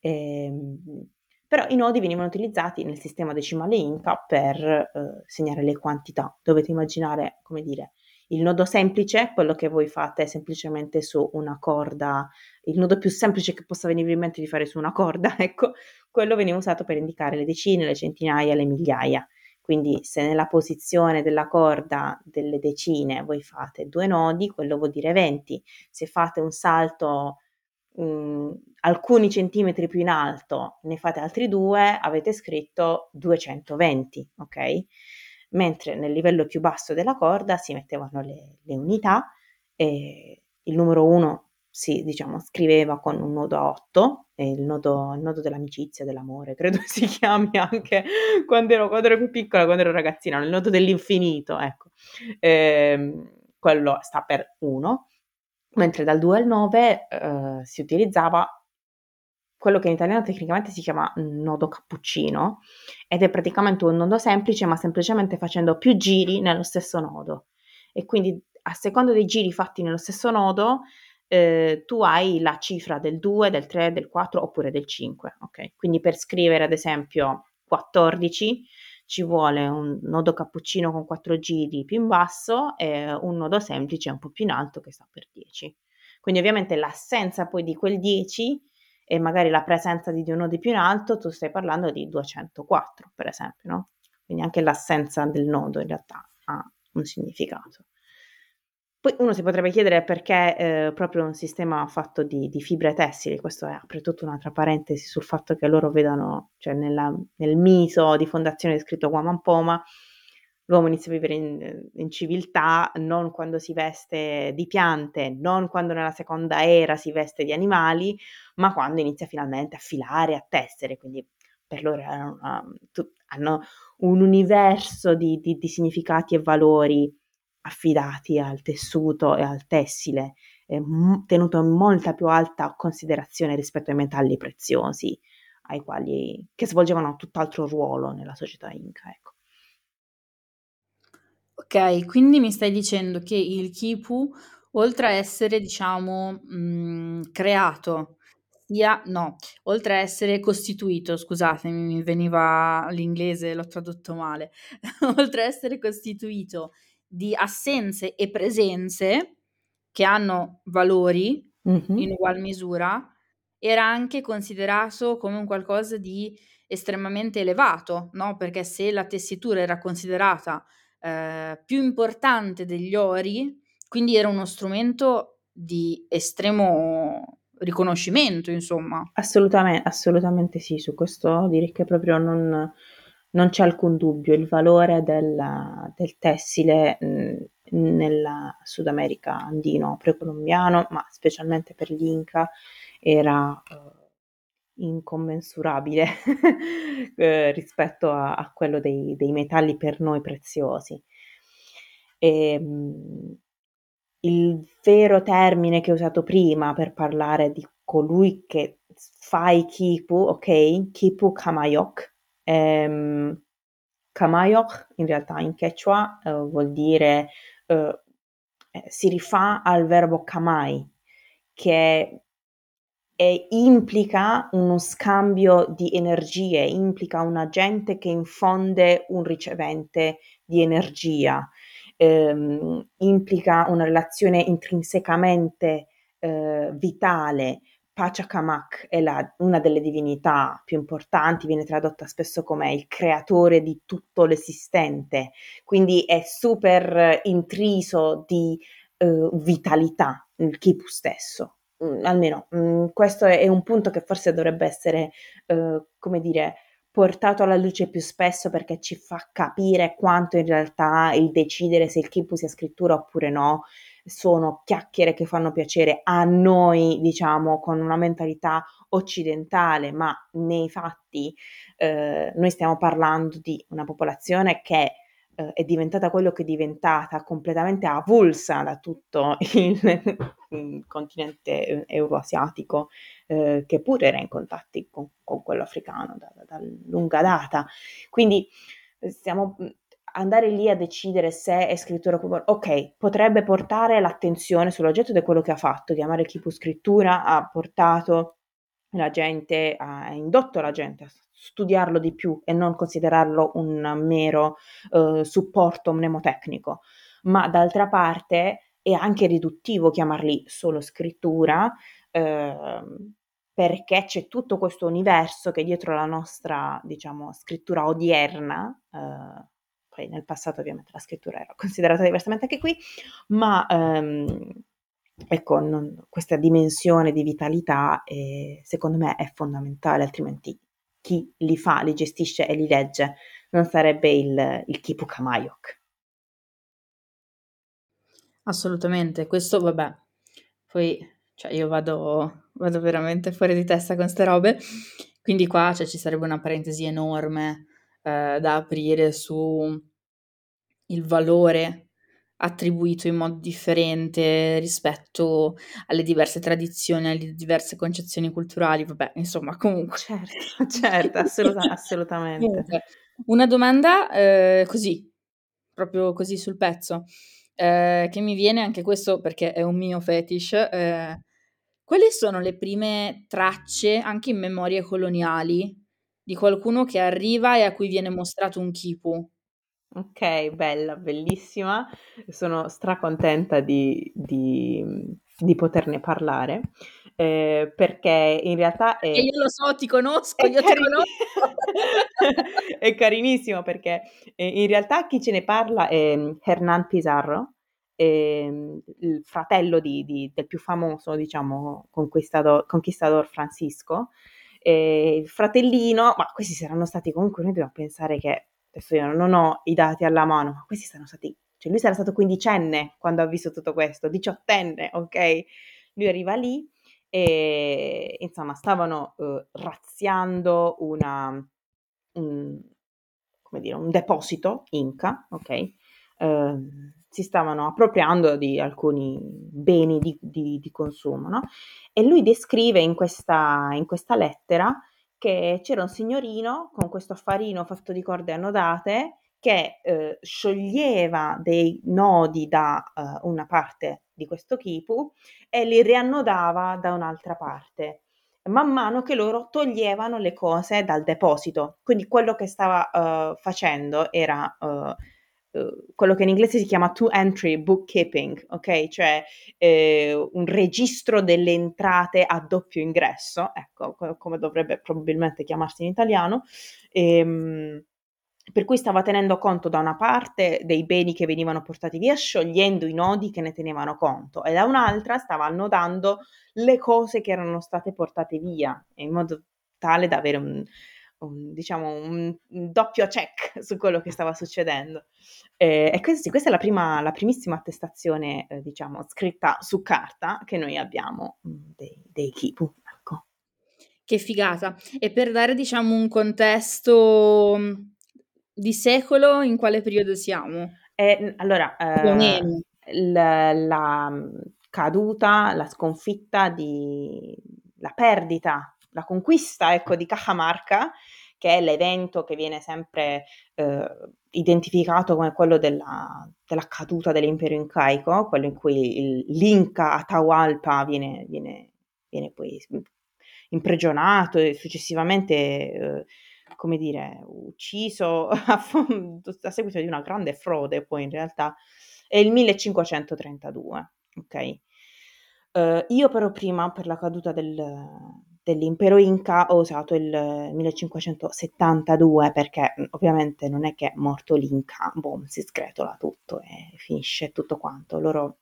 B: Ehm, però i nodi venivano utilizzati nel sistema decimale Inca per eh, segnare le quantità. Dovete immaginare, come dire, il nodo semplice, quello che voi fate semplicemente su una corda, il nodo più semplice che possa venire in mente di fare su una corda, ecco, quello veniva usato per indicare le decine, le centinaia, le migliaia. Quindi se nella posizione della corda delle decine voi fate due nodi, quello vuol dire 20. Se fate un salto mh, mm, alcuni centimetri più in alto, ne fate altri due, avete scritto 220, ok? mentre nel livello più basso della corda si mettevano le, le unità e il numero 1 si diciamo, scriveva con un nodo a 8, il nodo, il nodo dell'amicizia, dell'amore, credo si chiami anche quando ero, quando ero più piccola, quando ero ragazzina, il nodo dell'infinito, ecco. Eh, quello sta per 1, mentre dal 2 al 9 eh, si utilizzava quello che in italiano tecnicamente si chiama nodo cappuccino ed è praticamente un nodo semplice ma semplicemente facendo più giri nello stesso nodo e quindi a seconda dei giri fatti nello stesso nodo eh, tu hai la cifra del 2, del 3, del 4 oppure del 5, ok? Quindi per scrivere ad esempio 14 ci vuole un nodo cappuccino con 4 giri più in basso e un nodo semplice un po' più in alto che sta per 10. Quindi ovviamente l'assenza poi di quel 10 e magari la presenza di un nodo più in alto, tu stai parlando di 204 per esempio, no? Quindi anche l'assenza del nodo in realtà ha un significato. Poi uno si potrebbe chiedere perché eh, proprio un sistema fatto di, di, fibre tessili, questo è apre tutta un'altra parentesi sul fatto che loro vedano, cioè nella, nel mito di fondazione scritto Guamampoma, l'uomo inizia a vivere in, in, civiltà non quando si veste di piante, non quando nella seconda era si veste di animali, ma quando inizia finalmente a filare, a tessere, quindi per loro hanno, hanno un universo di, di, di, significati e valori affidati al tessuto e al tessile tenuto in molta più alta considerazione rispetto ai metalli preziosi, ai quali, che svolgevano tutt'altro ruolo nella società Inca. Ecco.
A: Ok, quindi mi stai dicendo che il Kipu, oltre a essere, diciamo, mh, mm, creato, sia, no, oltre a essere costituito, scusatemi, mi veniva l'inglese, l'ho tradotto male, oltre a essere costituito di assenze e presenze che hanno valori mm-hmm. in ugual misura, era anche considerato come un qualcosa di estremamente elevato, no? Perché se la tessitura era considerata eh, più importante degli ori, quindi era uno strumento di estremo riconoscimento, insomma.
B: Assolutamente, assolutamente sì, su questo direi che proprio non, non c'è alcun dubbio, il valore della, del tessile nella Sud America andino precolombiano, ma specialmente per gli Inca, era uh, incommensurabile eh, rispetto a, a quello dei, dei, metalli per noi preziosi. E, ehm, il vero termine che ho usato prima per parlare di colui che fa i kipu, ok? Kipu kamayok. Ehm, kamayok in realtà in quechua eh, vuol dire, eh, eh si rifà al verbo kamai, che e implica uno scambio di energie, implica un agente che infonde un ricevente di energia, ehm, implica una relazione intrinsecamente eh, vitale. Pachacamac è la, una delle divinità più importanti, viene tradotta spesso come il creatore di tutto l'esistente, quindi è super intriso di eh, vitalità il Kipu stesso. Mm, almeno mm, questo è, è, un punto che forse dovrebbe essere, eh, come dire, portato alla luce più spesso perché ci fa capire quanto in realtà il decidere se il Kipu sia scrittura oppure no sono chiacchiere che fanno piacere a noi, diciamo, con una mentalità occidentale, ma nei fatti eh, noi stiamo parlando di una popolazione che eh, è diventata quello che è diventata, completamente avulsa da tutto il continente euroasiatico, eh, che pure era in contatti con, con quello africano da, da, da, lunga data. Quindi eh, stiamo andare lì a decidere se è scrittura ok, potrebbe portare l'attenzione sull'oggetto di quello che ha fatto, chiamare Kipu scrittura ha portato la gente, ha indotto la gente a studiarlo di più e non considerarlo un mero eh, supporto mnemotecnico, ma d'altra parte è anche riduttivo chiamarli solo scrittura. Eh, perché c'è tutto questo universo che dietro la nostra, diciamo, scrittura odierna, eh, poi nel passato ovviamente la scrittura era considerata diversamente anche qui, ma ehm, ecco, non, questa dimensione di vitalità eh, secondo me è fondamentale, altrimenti chi li fa, li gestisce e li legge non sarebbe il, il Kipu Kamayok.
A: Assolutamente, questo vabbè, poi cioè io vado, vado veramente fuori di testa con queste robe, quindi qua cioè, ci sarebbe una parentesi enorme eh, da aprire su il valore attribuito in modo differente rispetto alle diverse tradizioni, alle diverse concezioni culturali, vabbè, insomma, comunque.
B: Certo, certo, assoluta, assolutamente. Comunque,
A: una domanda eh, così, proprio così sul pezzo, eh, che mi viene anche questo perché è un mio fetish. Eh, quali sono le prime tracce, anche in memorie coloniali, di qualcuno che arriva e a cui viene mostrato un kipu?
B: Ok, bella, bellissima. Sono stracontenta di, di, di poterne parlare eh, perché in realtà è.
A: E io lo so, ti conosco, io carin- ti conosco.
B: è carinissimo perché eh, in realtà chi ce ne parla è mm, Hernán Pizarro, eh, il fratello di, di, del più famoso, diciamo, conquistador, conquistador Francisco. Il fratellino, ma questi saranno stati comunque, noi dobbiamo pensare che adesso io non ho i dati alla mano, ma questi sono stati, cioè lui sarà stato quindicenne quando ha visto tutto questo, diciottenne, ok? Lui arriva lì e insomma stavano uh, razziando una, un, come dire, un deposito Inca, ok? eh, si stavano appropriando di alcuni beni di, di, di consumo. No? E lui descrive in questa, in questa lettera che c'era un signorino con questo affarino fatto di corde annodate che eh, scioglieva dei nodi da uh, una parte di questo kipu e li riannodava da un'altra parte man mano che loro toglievano le cose dal deposito. Quindi quello che stava uh, facendo era uh, uh, quello che in inglese si chiama two entry bookkeeping, ok? Cioè eh, un registro delle entrate a doppio ingresso, ecco, come dovrebbe probabilmente chiamarsi in italiano. Ehm, per cui stava tenendo conto da una parte dei beni che venivano portati via, sciogliendo i nodi che ne tenevano conto, e da un'altra stava annodando le cose che erano state portate via, in modo tale da avere un, un, diciamo, un, un doppio check su quello che stava succedendo. Eh, e questa, questa è la, prima, la primissima attestazione, eh, diciamo, scritta su carta che noi abbiamo mm, dei, dei Kipu. Ecco.
A: Che figata! E per dare, diciamo, un contesto di secolo in quale periodo siamo?
B: Eh, allora, eh, la, la caduta, la sconfitta di la perdita, la conquista ecco, di Cajamarca, che è l'evento che viene sempre eh, identificato come quello della, della, caduta dell'impero incaico, quello in cui il, l'Inca Atahualpa viene, viene, viene poi imprigionato e successivamente eh, come dire, ucciso a, a, seguito di una grande frode, poi in realtà è il 1532, ok? Uh, io però prima, per la caduta del, dell'impero Inca, ho usato il 1572 perché ovviamente non è che è morto l'Inca, boom, si scretola tutto e finisce tutto quanto. Loro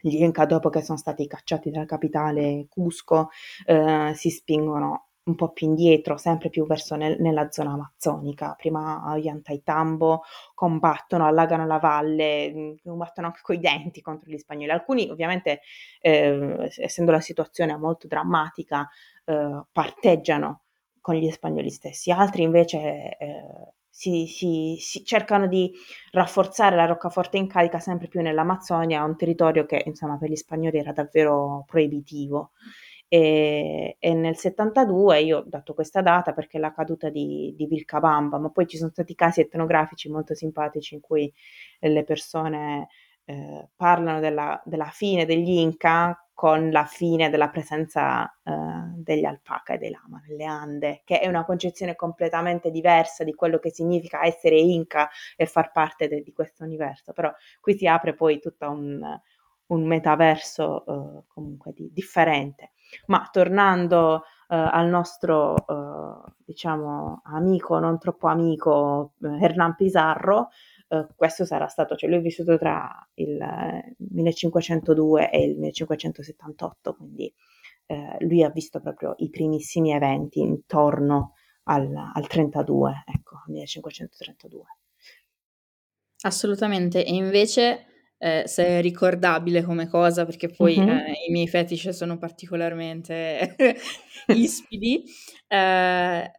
B: gli Inca, dopo che sono stati cacciati dalla capitale Cusco, eh, si spingono un po' più indietro, sempre più verso nel, nella zona amazzonica. Prima gli Antaitambo combattono, allagano la valle, mm, combattono anche coi denti contro gli spagnoli. Alcuni, ovviamente, eh, essendo la situazione molto drammatica, eh, parteggiano con gli spagnoli stessi, altri invece eh, si, si, si, cercano di rafforzare la roccaforte incarica sempre più nell'Amazzonia, un territorio che insomma per gli spagnoli era davvero proibitivo. E, e, nel 72 io ho dato questa data perché è la caduta di, di Vilcabamba, ma poi ci sono stati casi etnografici molto simpatici in cui le persone eh, parlano della, della, fine degli Inca con la fine della presenza eh, degli alpaca e dei lama nelle Ande, che è una concezione completamente diversa di quello che significa essere Inca e far parte de, di questo universo. Però qui si apre poi tutto un, un metaverso eh, comunque di, differente. Ma tornando eh, al nostro, eh, diciamo, amico, non troppo amico, eh, Hernán Pizarro, eh, questo sarà stato, cioè lui è vissuto tra il 1502 e il 1578, quindi eh, lui ha visto proprio i primissimi eventi intorno al, al 32, ecco, 1532.
A: Assolutamente, e invece eh, se è ricordabile come cosa, perché poi mm-hmm. eh, i miei fetish sono particolarmente ispidi. Eh,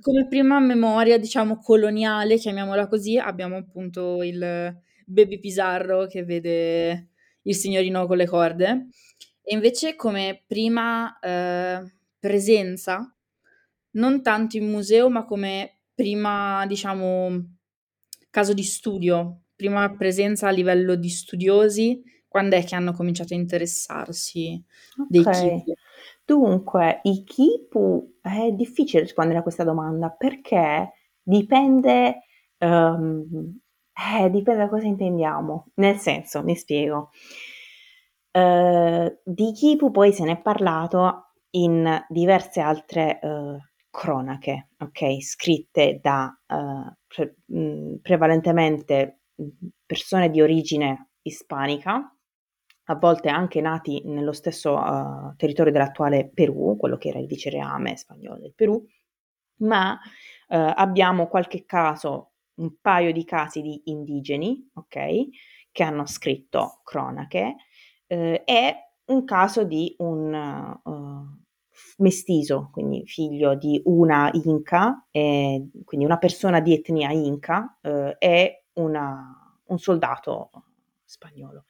A: come prima memoria, diciamo, coloniale, chiamiamola così, abbiamo appunto il baby Pizarro che vede il signorino con le corde. E invece come prima eh, presenza, non tanto in museo, ma come prima, diciamo, caso di studio prima presenza a livello di studiosi, quando è che hanno cominciato a interessarsi dei
B: okay. kipu? Dunque, i kipu è difficile rispondere a questa domanda perché dipende, um, eh, dipende da cosa intendiamo. Nel senso, mi spiego. Uh, di kipu poi se ne è parlato in diverse altre uh, cronache, ok, scritte da uh, pre- mh, prevalentemente persone di origine ispanica, a volte anche nati nello stesso uh, territorio dell'attuale Perù, quello che era il vicereame spagnolo del Perù, ma uh, abbiamo qualche caso, un paio di casi di indigeni, ok, che hanno scritto cronache, uh, e un caso di un mestizo, quindi figlio di una Inca, e, quindi una persona di etnia Inca e una un soldato spagnolo.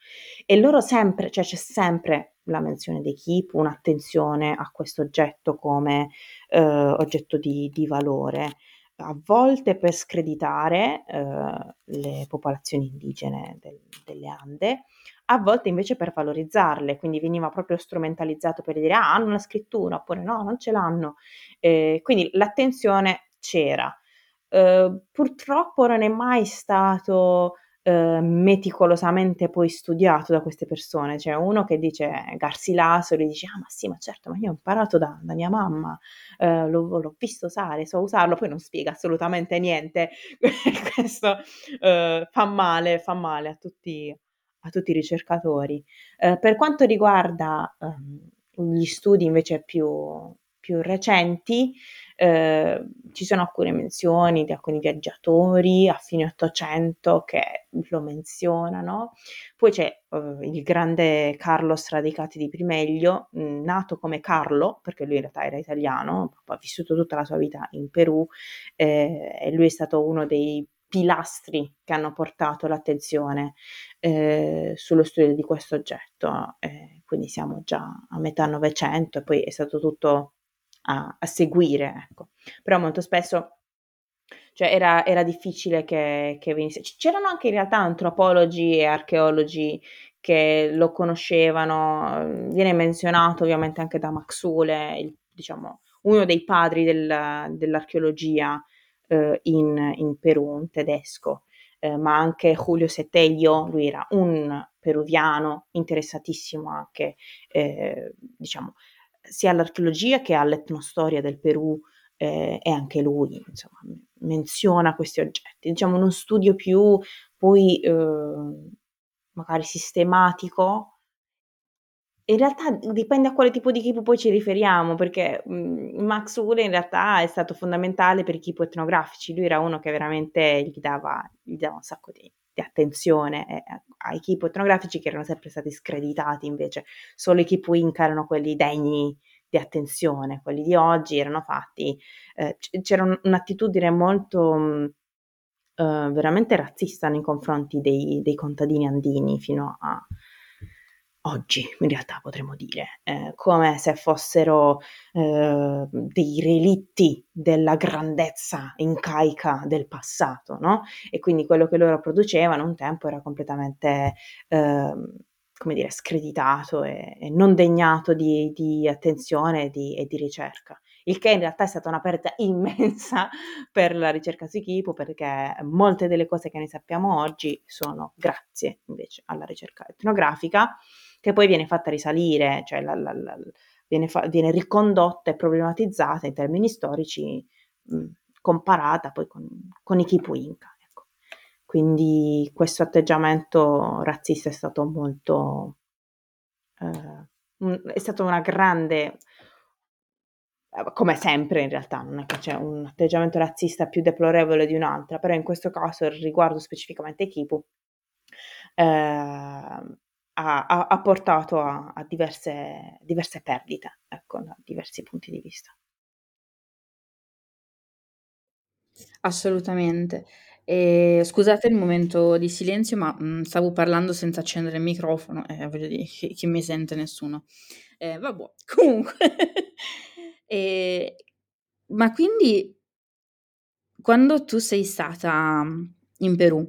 B: E loro sempre, cioè c'è sempre la menzione dei Kipu, un'attenzione a questo oggetto come eh, oggetto di, di, valore, a volte per screditare eh, le popolazioni indigene del, delle Ande, a volte invece per valorizzarle, quindi veniva proprio strumentalizzato per dire ah, hanno una scrittura oppure no, non ce l'hanno. Eh, quindi l'attenzione c'era. Eh, purtroppo non è mai stato eh, meticolosamente poi studiato da queste persone. C'è uno che dice Garcilaso, e dice, ah ma sì, ma certo, ma io ho imparato da, da mia mamma, eh, l'ho, l'ho, visto usare, so usarlo, poi non spiega assolutamente niente. Questo eh, fa male, fa male a tutti, a tutti i ricercatori. Eh, per quanto riguarda ehm, gli studi invece più, più recenti, eh, ci sono alcune menzioni di alcuni viaggiatori a fine Ottocento che lo menzionano. Poi c'è eh, il grande Carlos Radicati di Primeglio, mh, nato come Carlo, perché lui in realtà era italiano, ha vissuto tutta la sua vita in Perù eh, e lui è stato uno dei pilastri che hanno portato l'attenzione eh, sullo studio di questo oggetto. Eh, quindi siamo già a metà Novecento e poi è stato tutto a, a seguire, ecco. Però molto spesso cioè era, era difficile che, che, venisse. C'erano anche in realtà antropologi e archeologi che lo conoscevano, viene menzionato ovviamente anche da Maxule, il, diciamo, uno dei padri del, dell'archeologia eh, in, in, Perù, un tedesco, eh, ma anche Julio Setello, lui era un peruviano interessatissimo anche, eh, diciamo, sia all'archeologia che all'etnostoria del Perù eh, e anche lui insomma, menziona questi oggetti. Diciamo uno studio più poi eh, magari sistematico. In realtà dipende a quale tipo di kipu poi ci riferiamo, perché mh, mm, Max Ure in realtà è stato fondamentale per i kipu etnografici, lui era uno che veramente gli dava, gli dava un sacco di, di attenzione eh, ai kipu etnografici che erano sempre stati screditati invece, solo i kipu inca erano quelli degni di attenzione, quelli di oggi erano fatti, eh, c'era un'attitudine molto eh, veramente razzista nei confronti dei, dei contadini andini fino a, oggi, in realtà potremmo dire, eh, come se fossero eh, dei relitti della grandezza incaica del passato, no? E quindi quello che loro producevano un tempo era completamente, eh, come dire, screditato e, e non degnato di, di attenzione e di, e di ricerca il che in realtà è stata una perdita immensa per la ricerca sui Kipu, perché molte delle cose che noi sappiamo oggi sono grazie invece alla ricerca etnografica che poi viene fatta risalire, cioè la, la, la, viene, fa, viene, ricondotta e problematizzata in termini storici, mh, comparata poi con, con i Kipu Inca. Ecco. Quindi questo atteggiamento razzista è stato molto... Eh, è stato una grande eh, come sempre in realtà, non è che c'è un atteggiamento razzista più deplorevole di un'altra, però in questo caso riguardo specificamente Kipu, eh, ha, ha, ha portato a, a diverse, diverse, perdite, ecco, da diversi punti di vista.
A: Assolutamente. E, scusate il momento di silenzio, ma mh, mm, stavo parlando senza accendere il microfono eh, voglio dire che, che, mi sente nessuno. Eh, vabbè, comunque. e, ma quindi, quando tu sei stata in Perù,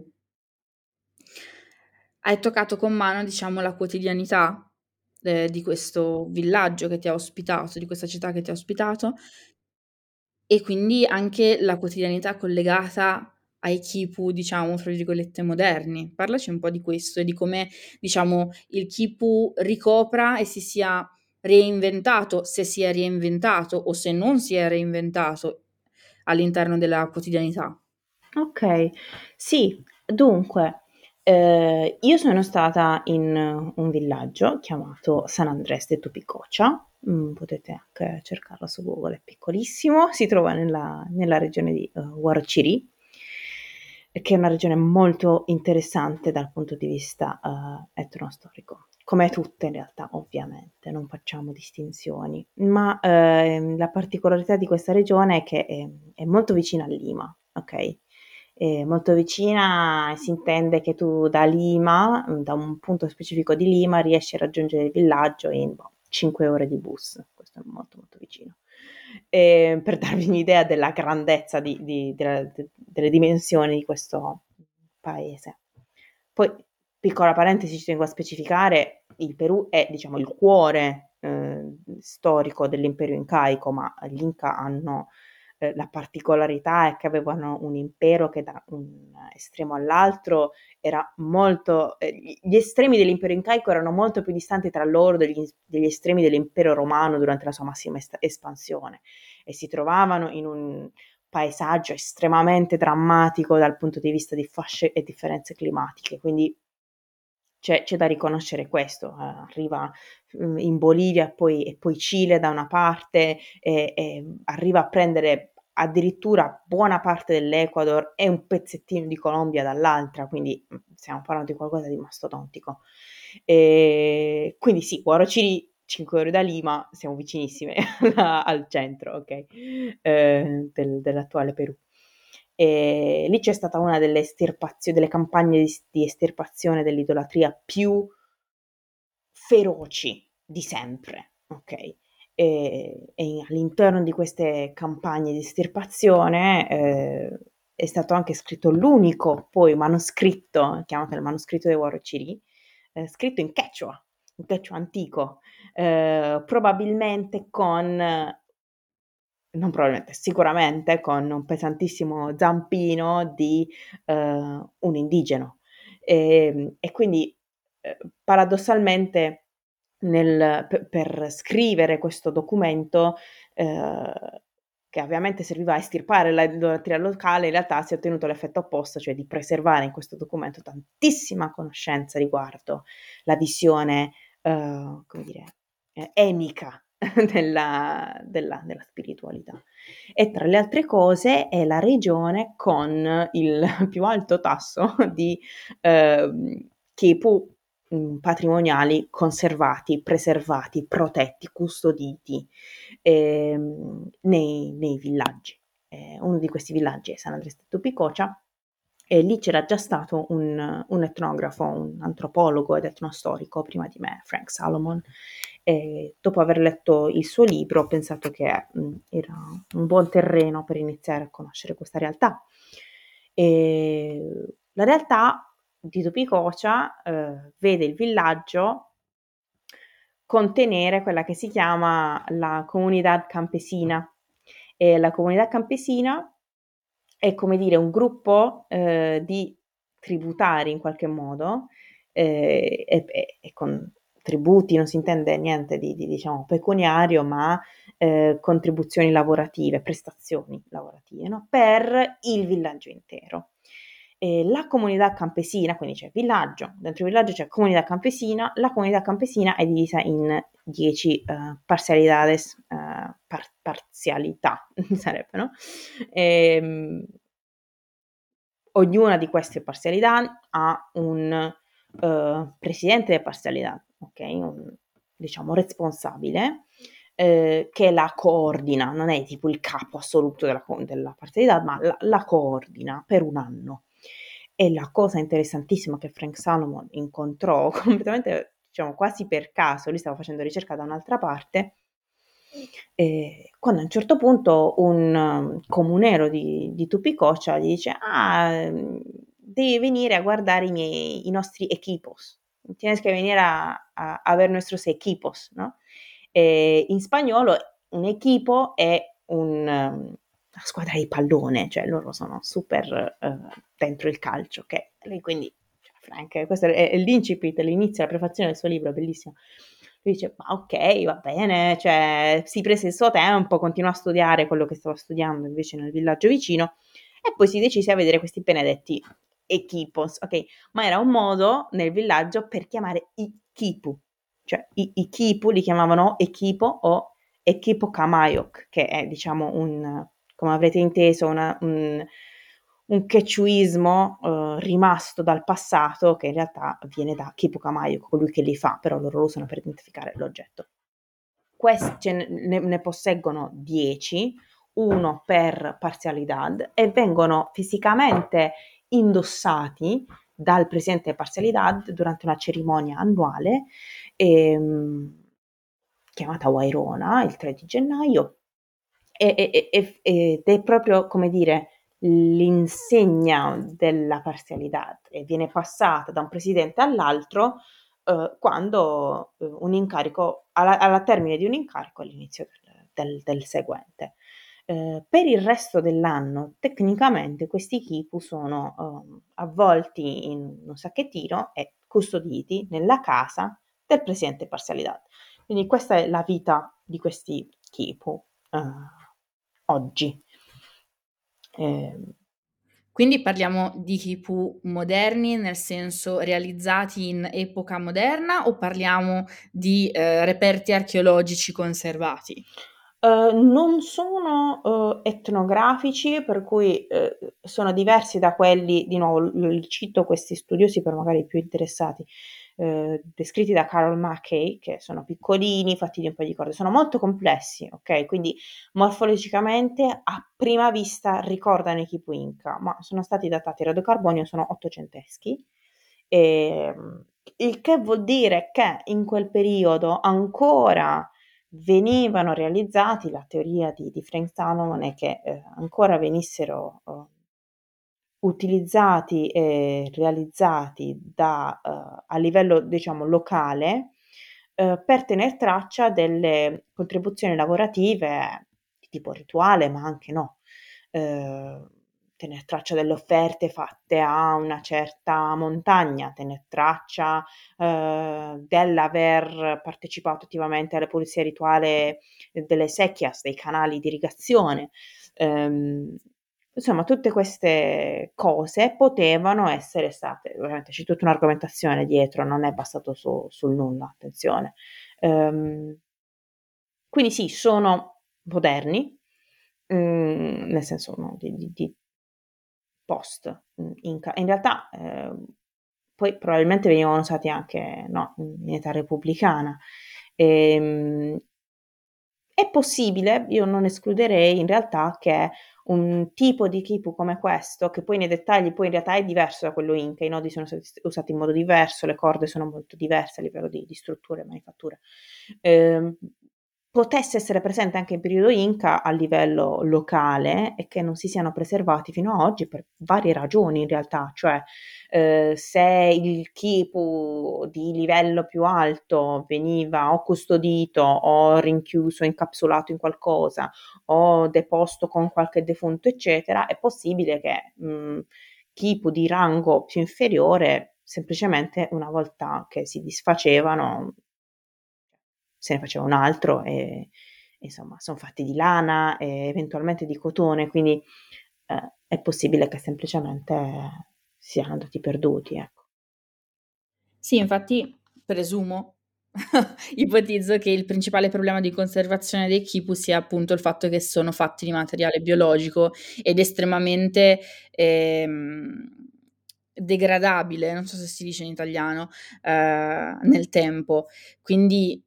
A: hai toccato con mano, diciamo, la quotidianità eh, di questo villaggio che ti ha ospitato, di questa città che ti ha ospitato, e quindi anche la quotidianità collegata ai kipu, diciamo, fra virgolette, moderni. Parlaci un po' di questo e di come, diciamo, il kipu ricopra e si sia reinventato, se si è reinventato o se non si è reinventato all'interno della quotidianità.
B: Ok, sì, dunque, eh, io sono stata in un villaggio chiamato San Andrés de Tupicocha, mm, potete anche cercarlo su Google, è piccolissimo, si trova nella, nella regione di uh, che è una regione molto interessante dal punto di vista uh, etnostorico, come tutte in realtà ovviamente, non facciamo distinzioni, ma uh, la particolarità di questa regione è che è, è molto vicina a Lima, ok? Eh, molto vicina si intende che tu da Lima, da un punto specifico di Lima, riesci a raggiungere il villaggio in boh, 5 ore di bus. Questo è molto molto vicino. Eh, per darvi un'idea della grandezza di, di, de, delle dimensioni di questo paese. Poi, piccola parentesi, ci tengo a specificare, il Perù è diciamo il cuore eh, storico dell'impero incaico, ma gli Inca hanno eh, la particolarità è che avevano un impero che da un estremo all'altro era molto, eh, gli estremi dell'impero incaico erano molto più distanti tra loro degli, degli estremi dell'impero romano durante la sua massima est- espansione e si trovavano in un paesaggio estremamente drammatico dal punto di vista di fasce e differenze climatiche, quindi c'è, c'è da riconoscere questo, uh, arriva um, in Bolivia poi, e poi Cile da una parte e, e arriva a prendere addirittura buona parte dell'Ecuador e un pezzettino di Colombia dall'altra, quindi mm, stiamo parlando di qualcosa di mastodontico. E quindi sì, Guarociri 5 ore da Lima, siamo vicinissime al centro, ok, eh, del, dell'attuale Perù. E lì c'è stata una delle delle campagne di, di estirpazione dell'idolatria più feroci di sempre, ok? E, e all'interno di queste campagne di estirpazione eh, è stato anche scritto l'unico poi manoscritto, chiamato il manoscritto dei Warociri, eh, scritto in quechua, in quechua antico, eh, probabilmente con non probabilmente, sicuramente con un pesantissimo zampino di uh, un indigeno. E, ehm, e quindi eh, paradossalmente nel, per, per, scrivere questo documento eh, che ovviamente serviva a estirpare l'idolatria locale, in realtà si è ottenuto l'effetto opposto, cioè di preservare in questo documento tantissima conoscenza riguardo la visione, uh, come dire, eh, emica della, della, della, spiritualità. E tra le altre cose è la regione con il più alto tasso di eh, Kepu mm, patrimoniali conservati, preservati, protetti, custoditi eh, nei, nei, villaggi. Eh, uno di questi villaggi è San Andres de Tupicocia e lì c'era già stato un, un etnografo, un antropologo ed etnostorico prima di me, Frank Salomon, e dopo aver letto il suo libro ho pensato che mh, era un buon terreno per iniziare a conoscere questa realtà. E la realtà di Tupicocia eh, vede il villaggio contenere quella che si chiama la comunità campesina. E la comunità campesina è come dire un gruppo eh, di tributari in qualche modo eh, e, e, con tributi non si intende niente di, di diciamo, pecuniario, ma eh, contribuzioni lavorative, prestazioni lavorative no? per il villaggio intero. E la comunità campesina, quindi c'è villaggio, dentro il villaggio c'è comunità campesina, la comunità campesina è divisa in 10 uh, eh, parzialidades, uh, par- parzialità sarebbe, no? E, um, ognuna di queste parzialità ha un uh, presidente delle parzialità, ok? Un, diciamo responsabile eh, che la coordina, non è tipo il capo assoluto della, della parzialità, ma la, la, coordina per un anno. E la cosa interessantissima che Frank Salomon incontrò completamente, diciamo quasi per caso, lui stava facendo ricerca da un'altra parte, eh, quando a un certo punto un um, comunero di, di Tupicoccia gli dice, ah, devi venire a guardare i, miei, i nostri equipos tienes que venir a, a, a ver nuestros equipos, ¿no? Eh, in spagnolo un equipo è un, um, una squadra di pallone, cioè loro sono super uh, dentro il calcio, ok? Quindi, cioè, Frank, questo è, è l'incipit, l'inizio, la prefazione del suo libro, bellissimo. Lui dice, ma ok, va bene, cioè si prese il suo tempo, continuò a studiare quello che stava studiando invece nel villaggio vicino e poi si decise a vedere questi benedetti equipos, ok? Ma era un modo nel villaggio per chiamare i kipu, cioè i, kipu li chiamavano equipo o equipo kamayok, che è diciamo un, come avrete inteso, una, un, un quechuismo uh, rimasto dal passato che in realtà viene da kipu kamayok, colui che li fa, però loro lo usano per identificare l'oggetto. Questi ne, ne posseggono 10, uno per parzialidad e vengono fisicamente indossati dal presidente Parzialidad durante una cerimonia annuale ehm, chiamata Wairona il 3 di gennaio e, e, e, ed è proprio come dire l'insegna della parzialità e viene passata da un presidente all'altro eh, quando eh, un incarico, alla, alla, termine di un incarico all'inizio del, del, del seguente. Eh, per il resto dell'anno, tecnicamente, questi kipu sono eh, avvolti in un sacchettino e custoditi nella casa del presidente parzialità. Quindi questa è la vita di questi kipu eh, oggi.
A: Eh, quindi parliamo di kipu moderni, nel senso realizzati in epoca moderna, o parliamo di eh, reperti archeologici conservati?
B: Uh, non sono uh, etnografici, per cui uh, sono diversi da quelli, di nuovo, l- cito questi studiosi per magari i più interessati, eh, descritti da Carol Mackey, che sono piccolini, fatti di un paio di corde, sono molto complessi, ok? Quindi morfologicamente a prima vista ricordano i Kipu Inca, ma sono stati datati a radiocarbonio, sono ottocenteschi, e, il che vuol dire che in quel periodo ancora venivano realizzati, la teoria di, di Frank Salomon è che eh, ancora venissero eh, utilizzati e realizzati da, uh, a livello diciamo locale uh, per tenere traccia delle contribuzioni lavorative di tipo rituale, ma anche no. Tenere traccia delle offerte fatte a una certa montagna, tenere traccia eh, dell'aver partecipato attivamente alle pulizie rituali delle secchias, dei canali di irrigazione. Um, Insomma, tutte queste cose potevano essere state, ovviamente c'è tutta un'argomentazione dietro, non è bastato su, sul nulla, attenzione. Um, quindi sì, sono moderni, um, nel senso no, di, di, post mm, Inca. In realtà eh, poi probabilmente venivano usati anche no, in età repubblicana. E, um, è possibile, io non escluderei in realtà che un tipo di kipu come questo, che poi nei dettagli poi in realtà è diverso da quello Inca, i nodi sono stati usati in modo diverso, le corde sono molto diverse a livello di, di struttura e manifattura, eh, potesse essere presente anche in periodo Inca a livello locale e che non si siano preservati fino ad oggi per varie ragioni in realtà, cioè eh, se il kipu di livello più alto veniva o custodito o rinchiuso, incapsulato in qualcosa o deposto con qualche defunto eccetera, è possibile che mh, kipu di rango più inferiore semplicemente una volta che si disfacevano se ne faceva un altro e insomma sono fatti di lana e eventualmente di cotone, quindi eh, è possibile che semplicemente siano andati perduti. Ecco.
A: Sì, infatti presumo, ipotizzo che il principale problema di conservazione dei kipu sia appunto il fatto che sono fatti di materiale biologico ed estremamente ehm, degradabile, non so se si dice in italiano, eh, nel tempo. Quindi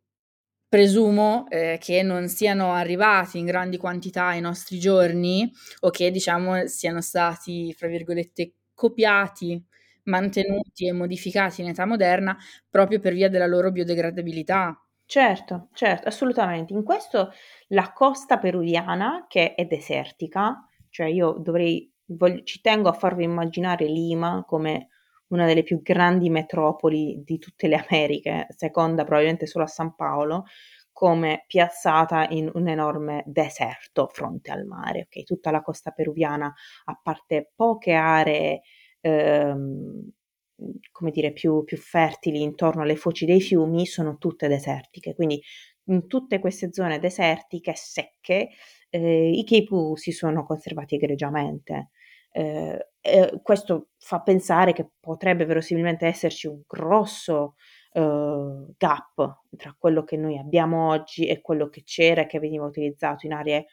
A: presumo eh, che non siano arrivati in grandi quantità ai nostri giorni o che diciamo siano stati, fra virgolette, copiati, mantenuti e modificati in età moderna proprio per via della loro biodegradabilità.
B: Certo, certo, assolutamente. In questo la costa peruviana, che è desertica, cioè io dovrei, voglio, ci tengo a farvi immaginare Lima come una delle più grandi metropoli di tutte le Americhe, seconda probabilmente solo a San Paolo, come piazzata in un enorme deserto fronte al mare. Okay? Tutta la costa peruviana, a parte poche aree ehm, come dire, più, più fertili intorno alle foci dei fiumi, sono tutte desertiche. Quindi in tutte queste zone desertiche, secche, eh, i kipu si sono conservati egregiamente. Eh, eh, questo fa pensare che potrebbe verosimilmente esserci un grosso eh, gap tra quello che noi abbiamo oggi e quello che c'era e che veniva utilizzato in aree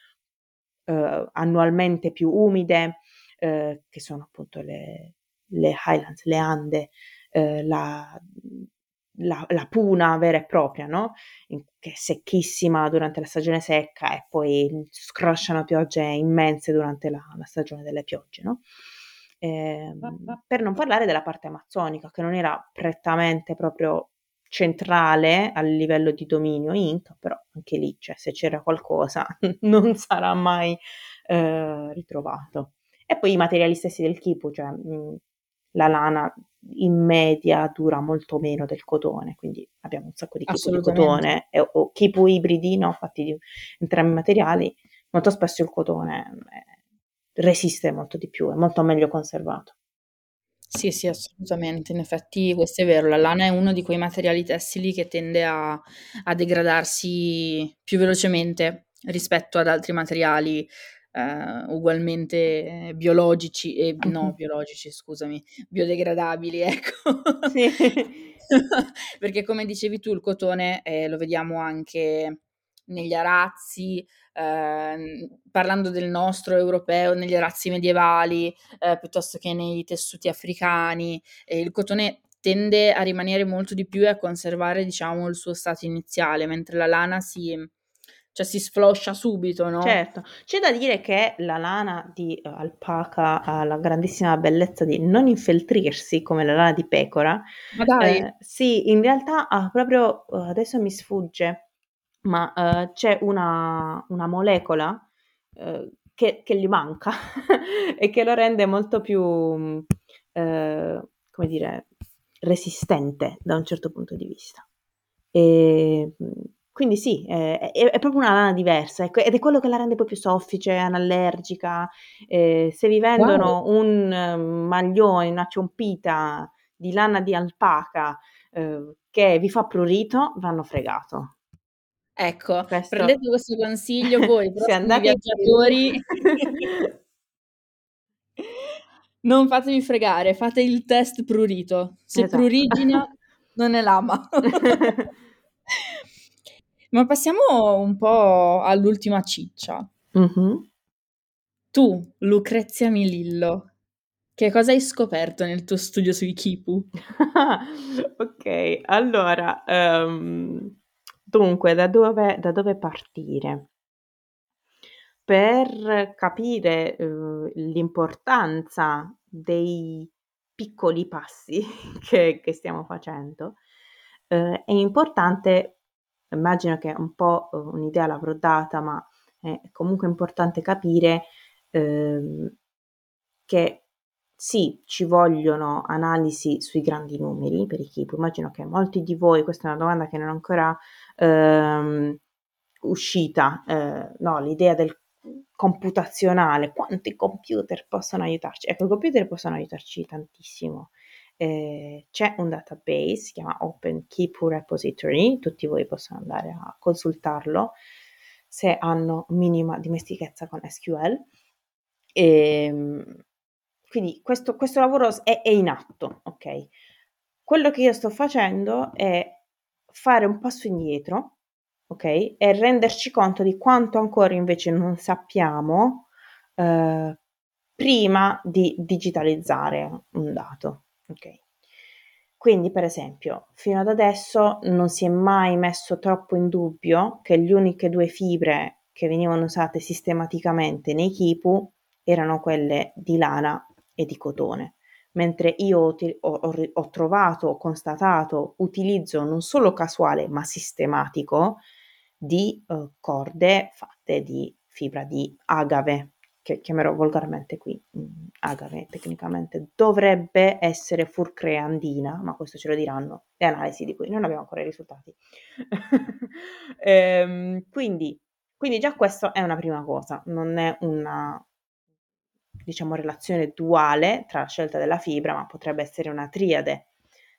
B: eh, annualmente più umide, eh, che sono appunto le, le Highlands, le Ande, la, la, la, puna vera e propria, no? che è secchissima durante la stagione secca e poi scrosciano piogge immense durante la, la stagione delle piogge, no? Eh, per non parlare della parte amazzonica, che non era prettamente proprio centrale a livello di dominio Inca, però anche lì, cioè, se c'era qualcosa, non sarà mai eh, ritrovato. E poi i materiali stessi del kipu, cioè mh, la lana in media dura molto meno del cotone, quindi abbiamo un sacco di kipu di cotone e, o kipu ibridi, no, fatti di entrambi i materiali, molto spesso il cotone eh, resiste molto di più, è molto meglio conservato.
A: Sì, sì, assolutamente. In effetti questo è vero, la lana è uno di quei materiali tessili che tende a, a degradarsi più velocemente rispetto ad altri materiali eh, ugualmente biologici, e, no, biologici, scusami, biodegradabili, ecco. Sì. Perché come dicevi tu, il cotone eh, lo vediamo anche negli arazzi, eh, parlando del nostro europeo, negli arazzi medievali, eh, piuttosto che nei tessuti africani. Eh, il cotone tende a rimanere molto di più e a conservare, diciamo, il suo stato iniziale, mentre la lana si, cioè si sfloscia subito, no?
B: Certo, c'è da dire che la lana di uh, alpaca ha la grandissima bellezza di non infeltrirsi come la lana di pecora.
A: Ma dai!
B: Eh, sì, in realtà ha proprio, uh, adesso mi sfugge, ma uh, c'è una, una molecola che, che, gli manca e che lo rende molto più, come dire, resistente da un certo punto di vista. E, quindi sì, è, è, è, proprio una lana diversa ecco, ed è quello che la rende poi più soffice, anallergica. Eh, se vi vendono wow. un um, maglione, una ciompita di lana di alpaca eh, che vi fa prurito, vanno fregato.
A: Ecco, questo... prendete questo consiglio voi, prossimi viaggiatori. non fatevi fregare, fate il test prurito. Se esatto. prurigina non è lama. Ma passiamo un po' all'ultima ciccia. Mm-hmm. Tu, Lucrezia Milillo, che cosa hai scoperto nel tuo studio sui Kipu?
B: ok, allora, um, dunque, da dove, da dove, partire? Per capire uh, l'importanza dei piccoli passi che, che stiamo facendo, uh, è importante immagino che un po' eh, un'idea l'avrò data, ma è comunque importante capire eh, che sì, ci vogliono analisi sui grandi numeri per i. Immagino che molti di voi, questa è una domanda che non è ancora ehm, uscita, eh, no, l'idea del computazionale, quanti computer possono aiutarci? Ecco, i computer possono aiutarci tantissimo eh, c'è un database, si chiama Open Keep Repository, tutti voi possono andare a consultarlo se hanno minima dimestichezza con SQL. E, ehm, quindi questo, questo lavoro è, è in atto, ok? Quello che io sto facendo è fare un passo indietro, ok? E renderci conto di quanto ancora invece non sappiamo eh, prima di digitalizzare un dato. Ok. Quindi, per esempio, fino ad adesso non si è mai messo troppo in dubbio che le uniche due fibre che venivano usate sistematicamente nei kipu erano quelle di lana e di cotone, mentre io ho, ho, ho trovato, ho constatato utilizzo non solo casuale ma sistematico di uh, corde fatte di fibra di agave, che chiamerò volgarmente qui mm, agave tecnicamente, dovrebbe essere furcreandina, ma questo ce lo diranno le analisi di cui non abbiamo ancora i risultati. ehm, quindi, quindi già questo è una prima cosa, non è una diciamo relazione duale tra la scelta della fibra, ma potrebbe essere una triade.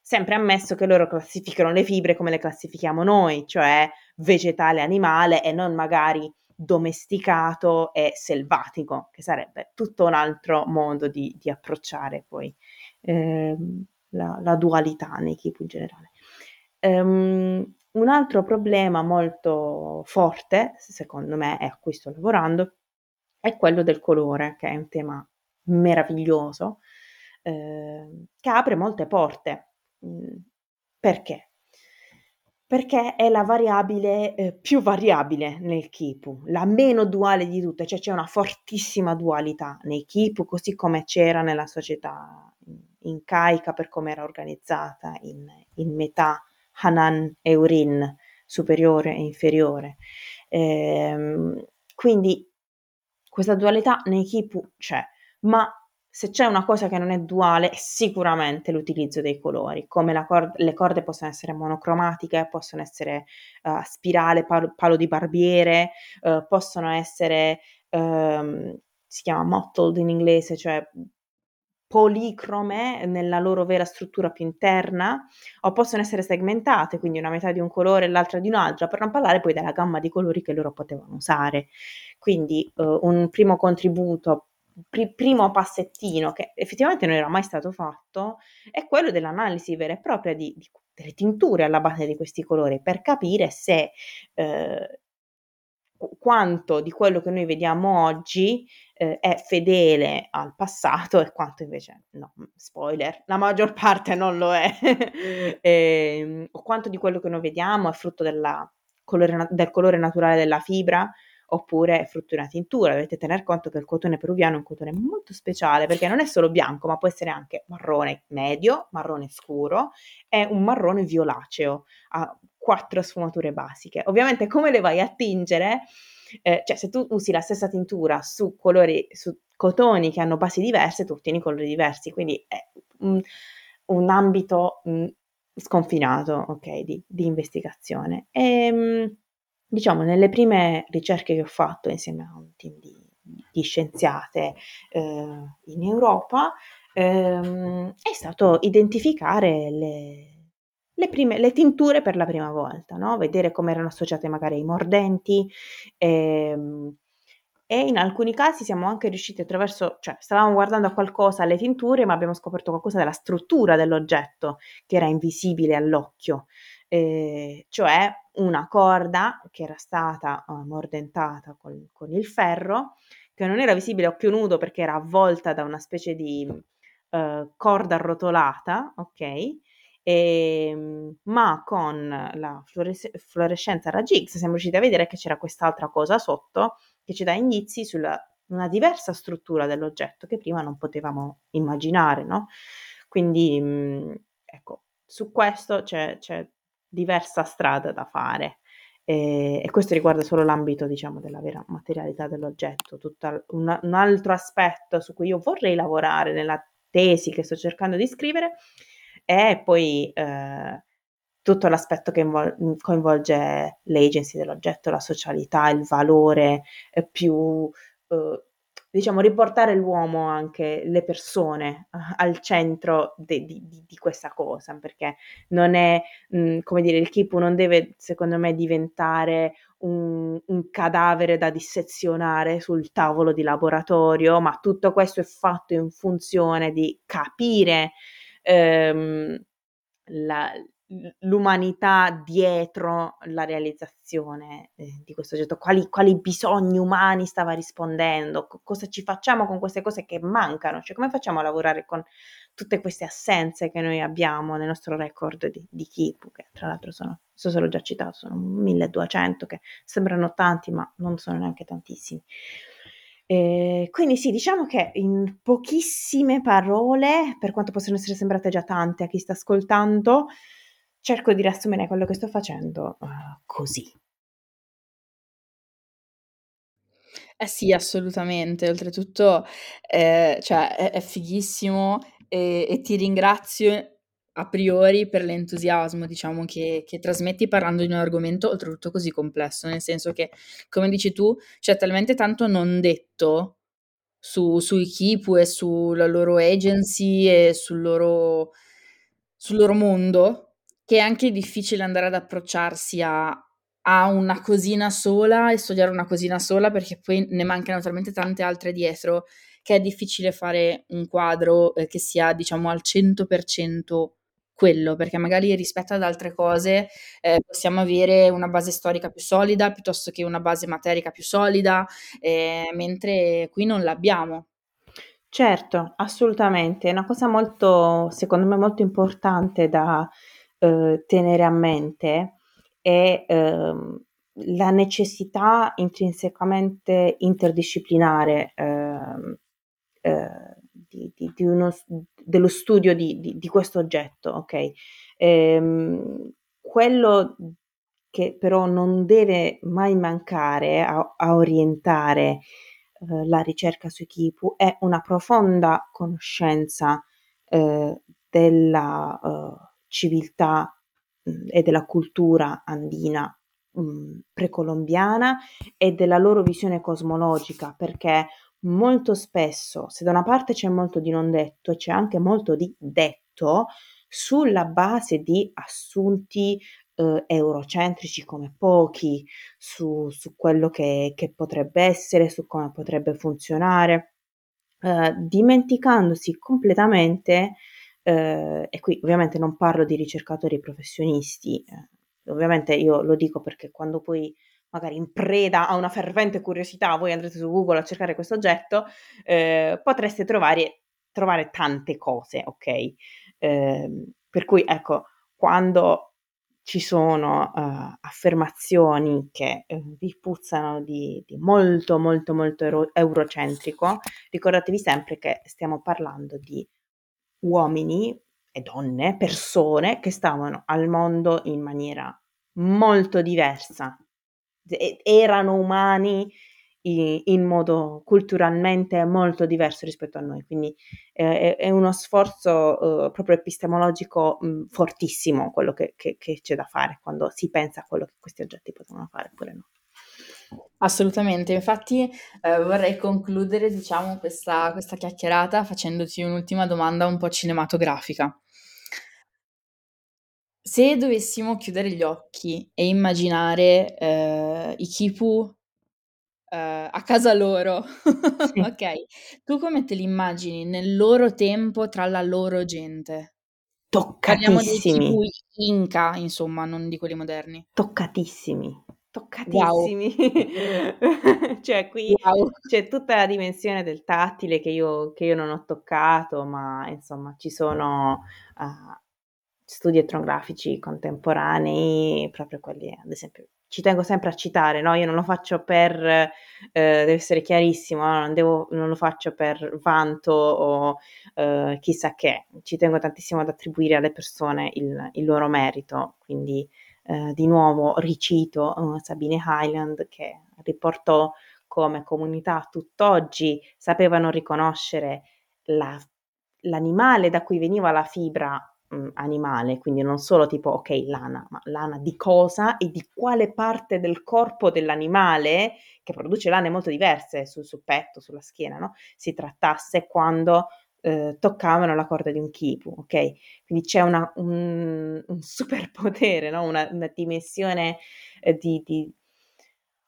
B: Sempre ammesso che loro classificano le fibre come le classifichiamo noi, cioè vegetale, animale e non magari domesticato e selvatico, che sarebbe tutto un altro modo di, di approcciare poi eh, la, la, dualità nei kipu in generale. Um, un altro problema molto forte, secondo me, e a cui sto lavorando, è quello del colore, che è un tema meraviglioso, eh, che apre molte porte. Mm, perché? Perché è la variabile eh, più variabile nel Kipu, la meno duale di tutte, cioè c'è una fortissima dualità nei Kipu, così come c'era nella società incaica per come era organizzata in, in metà Hanan e Urin, superiore e inferiore. Ehm, quindi questa dualità nei Kipu c'è, ma se c'è una cosa che non è duale è sicuramente l'utilizzo dei colori, come cord- le corde possono essere monocromatiche, possono essere uh, spirale, palo, palo, di barbiere, uh, possono essere, um, si chiama mottled in inglese, cioè policrome nella loro vera struttura più interna o possono essere segmentate, quindi una metà di un colore e l'altra di un altro, per non parlare poi della gamma di colori che loro potevano usare. Quindi uh, un primo contributo pr- primo passettino che effettivamente non era mai stato fatto è quello dell'analisi vera e propria di, di, delle tinture alla base di questi colori per capire se eh, quanto di quello che noi vediamo oggi eh, è fedele al passato e quanto invece no, spoiler, la maggior parte non lo è, e, ehm, o quanto di quello che noi vediamo è frutto della, colore, del colore naturale della fibra oppure una tintura. Dovete tener conto che il cotone peruviano è un cotone molto speciale perché non è solo bianco, ma può essere anche marrone medio, marrone scuro e un marrone violaceo. Ha quattro sfumature basiche. Ovviamente come le vai a tingere? Eh, cioè se tu usi la stessa tintura su colori, su cotoni che hanno basi diverse, tu ottieni colori diversi, quindi è un, un ambito mh, sconfinato, ok, di, di investigazione. E, ehm, diciamo, nelle prime ricerche che ho fatto insieme a un team di, di scienziate eh, in Europa, ehm, è stato identificare le, le, prime, le tinture per la prima volta, no? vedere come erano associate magari ai mordenti. Ehm, e in alcuni casi siamo anche riusciti attraverso, cioè stavamo guardando a qualcosa alle tinture, ma abbiamo scoperto qualcosa della struttura dell'oggetto che era invisibile all'occhio eh, cioè una corda che era stata uh, mordentata con, con, il ferro, che non era visibile a occhio nudo perché era avvolta da una specie di uh, corda arrotolata, ok? E, ehm, ma con la fluores- fluorescenza raggi X siamo riusciti a vedere che c'era quest'altra cosa sotto che ci dà indizi sulla una diversa struttura dell'oggetto che prima non potevamo immaginare, no? Quindi, mm, ecco, su questo c'è, c'è diversa strada da fare. E, questo riguarda solo l'ambito, diciamo, della vera materialità dell'oggetto. Tutto un, un altro aspetto su cui io vorrei lavorare nella tesi che sto cercando di scrivere è poi eh, tutto l'aspetto che invol- coinvolge l'agency dell'oggetto, la socialità, il valore eh, più eh, diciamo, riportare l'uomo, anche le persone, uh, al centro de, di, di, di, questa cosa, perché non è, mh, mm, come dire, il Kipu non deve, secondo me, diventare un, un, cadavere da dissezionare sul tavolo di laboratorio, ma tutto questo è fatto in funzione di capire ehm, la, l'umanità dietro la realizzazione eh, di questo oggetto, quali, quali, bisogni umani stava rispondendo, co- cosa ci facciamo con queste cose che mancano, cioè come facciamo a lavorare con tutte queste assenze che noi abbiamo nel nostro record di, di Kipu, che tra l'altro sono, so se l'ho già citato, sono 1200, che sembrano tanti ma non sono neanche tantissimi. Eh, quindi sì, diciamo che in pochissime parole, per quanto possono essere sembrate già tante a chi sta ascoltando, cerco di riassumere quello che sto facendo uh, così.
A: Eh sì, assolutamente. Oltretutto, eh, cioè, è, è fighissimo e, e, ti ringrazio a priori per l'entusiasmo, diciamo, che, che, trasmetti parlando di un argomento oltretutto così complesso, nel senso che, come dici tu, c'è talmente tanto non detto su, sui Kipu e sulla loro agency e sul loro, sul loro mondo che è anche difficile andare ad approcciarsi a, a una cosina sola e studiare una cosina sola perché poi ne mancano talmente tante altre dietro che è difficile fare un quadro eh, che sia diciamo al 100% quello, perché magari rispetto ad altre cose eh, possiamo avere una base storica più solida piuttosto che una base materica più solida, eh, mentre qui non l'abbiamo.
B: Certo, assolutamente, è una cosa molto, secondo me, molto importante da, eh, tenere a mente è ehm, la necessità intrinsecamente interdisciplinare ehm, eh, di, di, di uno, dello studio di, questo oggetto, ok? Ehm, quello che però non deve mai mancare a, a orientare eh, la ricerca sui Kipu è una profonda conoscenza eh, della uh, civiltà e della cultura andina precolombiana e della loro visione cosmologica, perché molto spesso, se da una parte c'è molto di non detto, c'è anche molto di detto sulla base di assunti eh, eurocentrici come pochi, su, su quello che, che, potrebbe essere, su come potrebbe funzionare, eh, dimenticandosi completamente, eh, e qui ovviamente non parlo di ricercatori professionisti, eh, ovviamente io lo dico perché quando poi magari in preda a una fervente curiosità, voi andrete su Google a cercare questo oggetto, eh, potreste trovare, trovare, tante cose, ok? Eh, per cui ecco, quando ci sono uh, affermazioni che uh, vi puzzano di, di, molto, molto, molto ero- eurocentrico, ricordatevi sempre che stiamo parlando di uomini e donne, persone che stavano al mondo in maniera molto diversa erano umani in modo culturalmente molto diverso rispetto a noi, quindi eh, è uno sforzo eh, proprio epistemologico mh, fortissimo quello che, che, che, c'è da fare quando si pensa a quello che questi oggetti potevano fare oppure no.
A: Assolutamente, infatti eh, vorrei concludere diciamo questa, questa chiacchierata facendoti un'ultima domanda un po' cinematografica. Se dovessimo chiudere gli occhi e immaginare, ehm, i Kipu, ehm, a casa loro,
B: Sì.
A: okay, tu come te li immagini nel loro tempo tra la loro gente? Parliamo dei Kipu
B: Toccatissimi.
A: Inca, insomma, non di quelli moderni.
B: Toccatissimi,
A: Wow.
B: toccatissimi. Cioè qui
A: Wow.
B: c'è tutta la dimensione del tattile che io che io non ho toccato, ma insomma ci sono, uhm studi etnografici contemporanei, proprio quelli, ad esempio, ci tengo sempre a citare, no? Io non lo faccio per, eh, deve essere chiarissimo, no? non, devo, non, lo faccio per vanto o eh, chissà che, ci tengo tantissimo ad attribuire alle persone il, il loro merito, quindi eh, di nuovo ricito uh, Sabine Highland che riportò come comunità tutt'oggi sapevano riconoscere la, l'animale da cui veniva la fibra mh, animale, quindi non solo tipo, ok, lana, ma lana di cosa e di quale parte del corpo dell'animale, che produce lane molto diverse sul, sul petto, sulla schiena, no? si trattasse quando eh, toccavano la corda di un kipu, ok? Quindi c'è una, un, un superpotere, no? una, una dimensione eh, di, di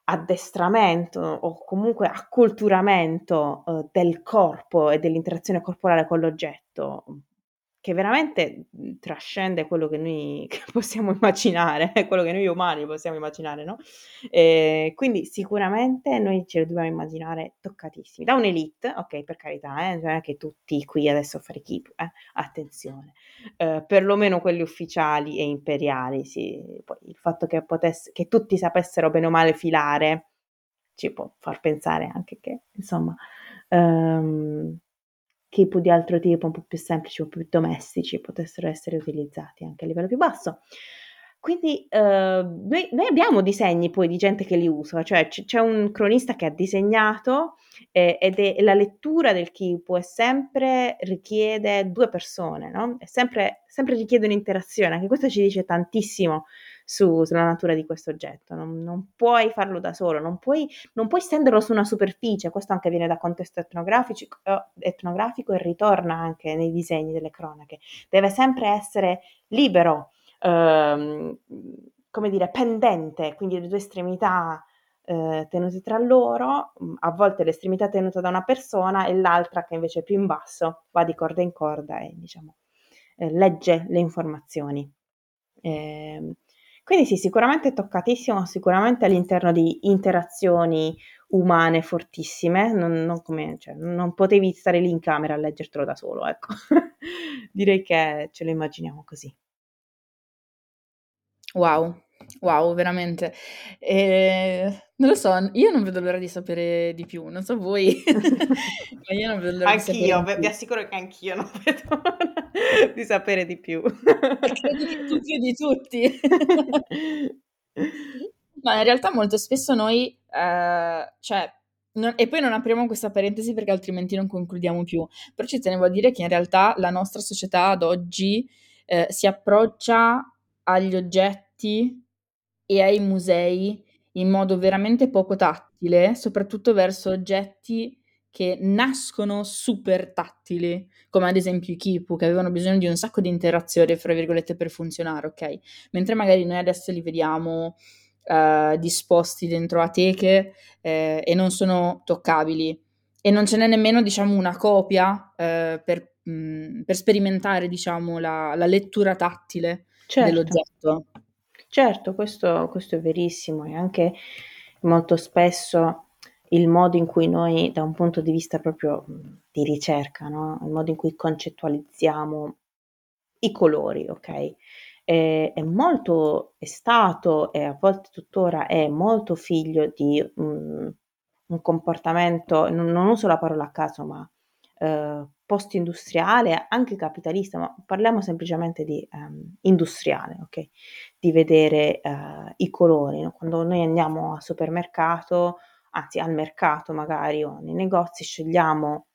B: addestramento o comunque acculturamento eh, del corpo e dell'interazione corporale con l'oggetto che veramente mhmm, trascende quello che noi possiamo immaginare, quello che noi umani possiamo immaginare, no, ehm, quindi sicuramente noi ce lo dobbiamo immaginare toccatissimi. Da un'élite, okay, per carità, eh, non è che tutti qui adesso fare kipu, eh, attenzione. Uhm, perlomeno quelli ufficiali e imperiali, sì. Poi il fatto che potess che tutti sapessero bene o male filare, ci può far pensare anche che, insomma, chip di altro tipo, un po' più semplici, un po' più domestici, potessero essere utilizzati anche a livello più basso. Quindi uh, noi, noi, abbiamo disegni poi di gente che li usa, cioè c- c'è un cronista che ha disegnato eh, ed è la lettura del Kipu è sempre richiede due persone, no? Sempre, sempre richiede un'interazione, anche questo ci dice tantissimo su, sulla natura di questo oggetto, non, non puoi farlo da solo, non puoi, non puoi, stenderlo su una superficie, questo anche viene da contesto etnografico, etnografico e ritorna anche nei disegni delle cronache, deve sempre essere libero, ehm, come dire, pendente, quindi le due estremità eh, tenute tra loro, a volte l'estremità tenuta da una persona e l'altra che invece è più in basso va di corda in corda e diciamo eh, legge le informazioni. Eh, quindi sì, sicuramente toccatissimo, sicuramente all'interno di interazioni umane fortissime, non, non, come, cioè, non potevi stare lì in camera a leggertelo da solo, ecco. Direi che ce lo immaginiamo così.
A: Wow, Wow, veramente. Ehm, non lo so, io non vedo l'ora di sapere di più, non so voi, ma io non vedo l'ora di sapere
B: Anch'io, vi assicuro che anch'io non vedo l'ora di sapere di più.
A: Credo che tu più di tutti. Ma in realtà molto spesso noi, ehm, cioè no e poi non apriamo questa parentesi perché altrimenti non concludiamo più, però ci tenevo a dire che in realtà la nostra società ad oggi, ehm, si approccia agli oggetti e ai musei in modo veramente poco tattile, soprattutto verso oggetti che nascono super tattili, come ad esempio i quipu, che avevano bisogno di un sacco di "interazione" fra virgolette per funzionare, okay, mentre magari noi adesso li vediamo, ehm, disposti dentro a teche, ehm, e non sono toccabili. E non ce n'è nemmeno diciamo una copia, ehm, per mhmm, per sperimentare diciamo la la lettura tattile
B: Certo.
A: dell'oggetto.
B: Certo, questo questo è verissimo e anche molto spesso il modo in cui noi da un punto di vista proprio, di ricerca, no, il modo in cui concettualizziamo i colori, okay, ehm, è molto è stato e a volte tuttora è molto figlio di, mhmm, un comportamento, non non uso la parola a caso, ma, ehm, post-industriale, anche capitalista, ma parliamo semplicemente di, ehm, industriale, okay, di vedere, ehm, i colori, no, quando noi andiamo al supermercato, anzi al mercato magari o nei negozi, scegliamo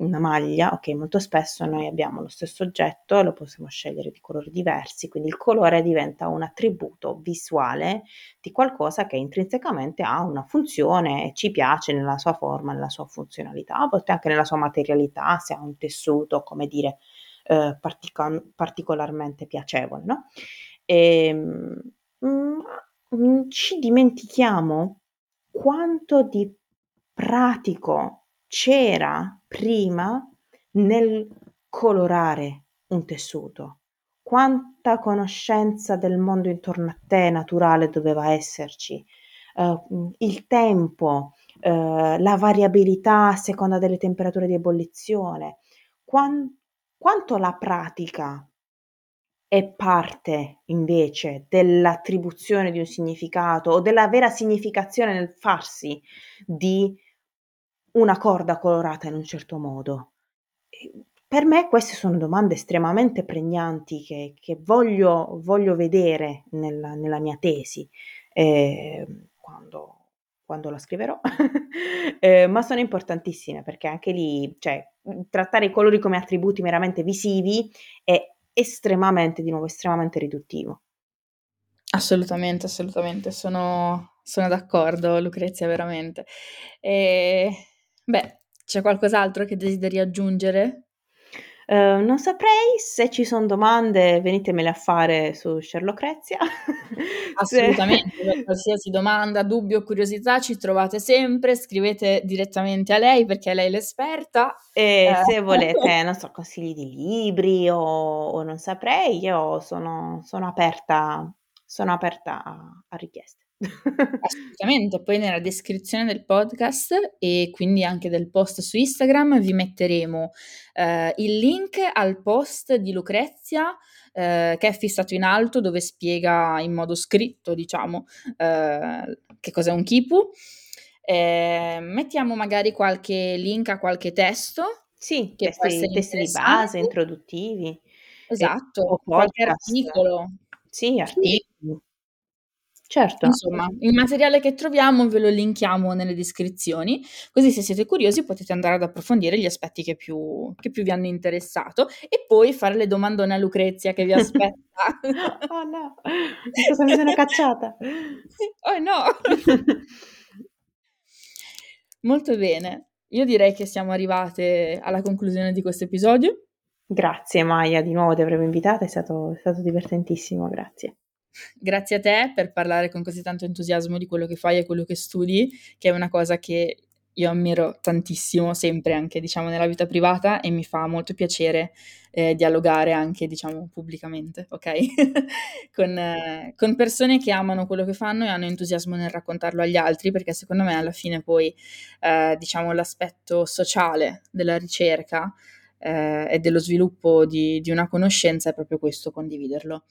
B: una maglia, okay, molto spesso noi abbiamo lo stesso oggetto e lo possiamo scegliere di colori diversi, quindi il colore diventa un attributo visuale di qualcosa che intrinsecamente ha una funzione e ci piace nella sua forma, nella sua funzionalità, a volte anche nella sua materialità, se ha un tessuto, come dire, ehm, particon particolarmente piacevole, no, ehm, ma, mhmm, ci dimentichiamo quanto di pratico c'era prima nel colorare un tessuto. Quanta conoscenza del mondo intorno a te naturale doveva esserci, mhmm, il tempo, ehm, la variabilità a seconda delle temperature di ebollizione, quan quanto la pratica è parte invece dell'attribuzione di un significato o della vera significazione nel farsi di una corda colorata in un certo modo. Per me queste sono domande estremamente pregnanti che che voglio voglio vedere nella nella mia tesi, ehm, quando quando la scriverò, ehm, ma sono importantissime perché anche lì, cioè, trattare i colori come attributi meramente visivi è estremamente, di nuovo, estremamente riduttivo.
A: Assolutamente, assolutamente, sono sono d'accordo Lucrezia, veramente. Ehm, beh, c'è qualcos'altro che desideri aggiungere?
B: Uhm, non saprei, se ci son domande venitemele a fare su Sherlockrazia, se
A: Assolutamente, per qualsiasi domanda, dubbio o curiosità ci trovate sempre, scrivete direttamente a lei perché è lei l'esperta.
B: E
A: Ehm
B: se volete, non so, consigli di libri o o non saprei, io sono sono aperta sono aperta a a richieste.
A: Assolutamente, poi nella descrizione del podcast e quindi anche del post su Instagram vi metteremo, ehm, il link al post di Lucrezia, ehm, che è fissato in alto, dove spiega in modo scritto, diciamo, ehm, che cos'è un quipu. Ehm, mettiamo magari qualche link a qualche testo
B: Sì,
A: che
B: testi testi di base, introduttivi, o
A: Esatto, qualche
B: podcast.
A: articolo.
B: Sì,
A: Sì.
B: articoli. Certo.
A: Insomma, il materiale che troviamo ve lo linkiamo nelle descrizioni, così se siete curiosi potete andare ad approfondire gli aspetti che più che più vi hanno interessato e poi fare le domandone a Lucrezia che vi aspetta.
B: Oh no, cosa mi sono cacciata?
A: Oh no. Molto bene. Io direi che siamo arrivate alla conclusione di questo episodio.
B: Grazie Maya di nuovo di avermi invitata, è stato è stato divertentissimo, grazie.
A: Grazie a te per parlare con così tanto entusiasmo di quello che fai e quello che studi, che è una cosa che io ammiro tantissimo, sempre anche diciamo nella vita privata e mi fa molto piacere, ehm, dialogare anche diciamo pubblicamente, okay, con con persone che amano quello che fanno e hanno entusiasmo nel raccontarlo agli altri, perché secondo me alla fine poi, ehm, diciamo l'aspetto sociale della ricerca, eh, e dello sviluppo di, di una conoscenza è proprio questo, condividerlo.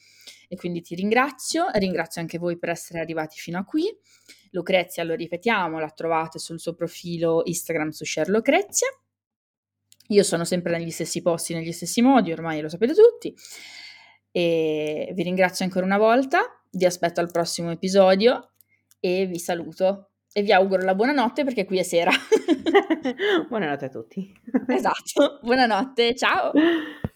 A: E quindi ti ringrazio, ringrazio anche voi per essere arrivati fino a qui. Lucrezia, lo ripetiamo, la trovate sul suo profilo Instagram su Share Lucrezia. Io sono sempre negli stessi posti, negli stessi modi, ormai lo sapete tutti. E vi ringrazio ancora una volta, vi aspetto al prossimo episodio e vi saluto e vi auguro la buonanotte perché qui è sera.
B: buonanotte a tutti.
A: esatto, buonanotte, ciao.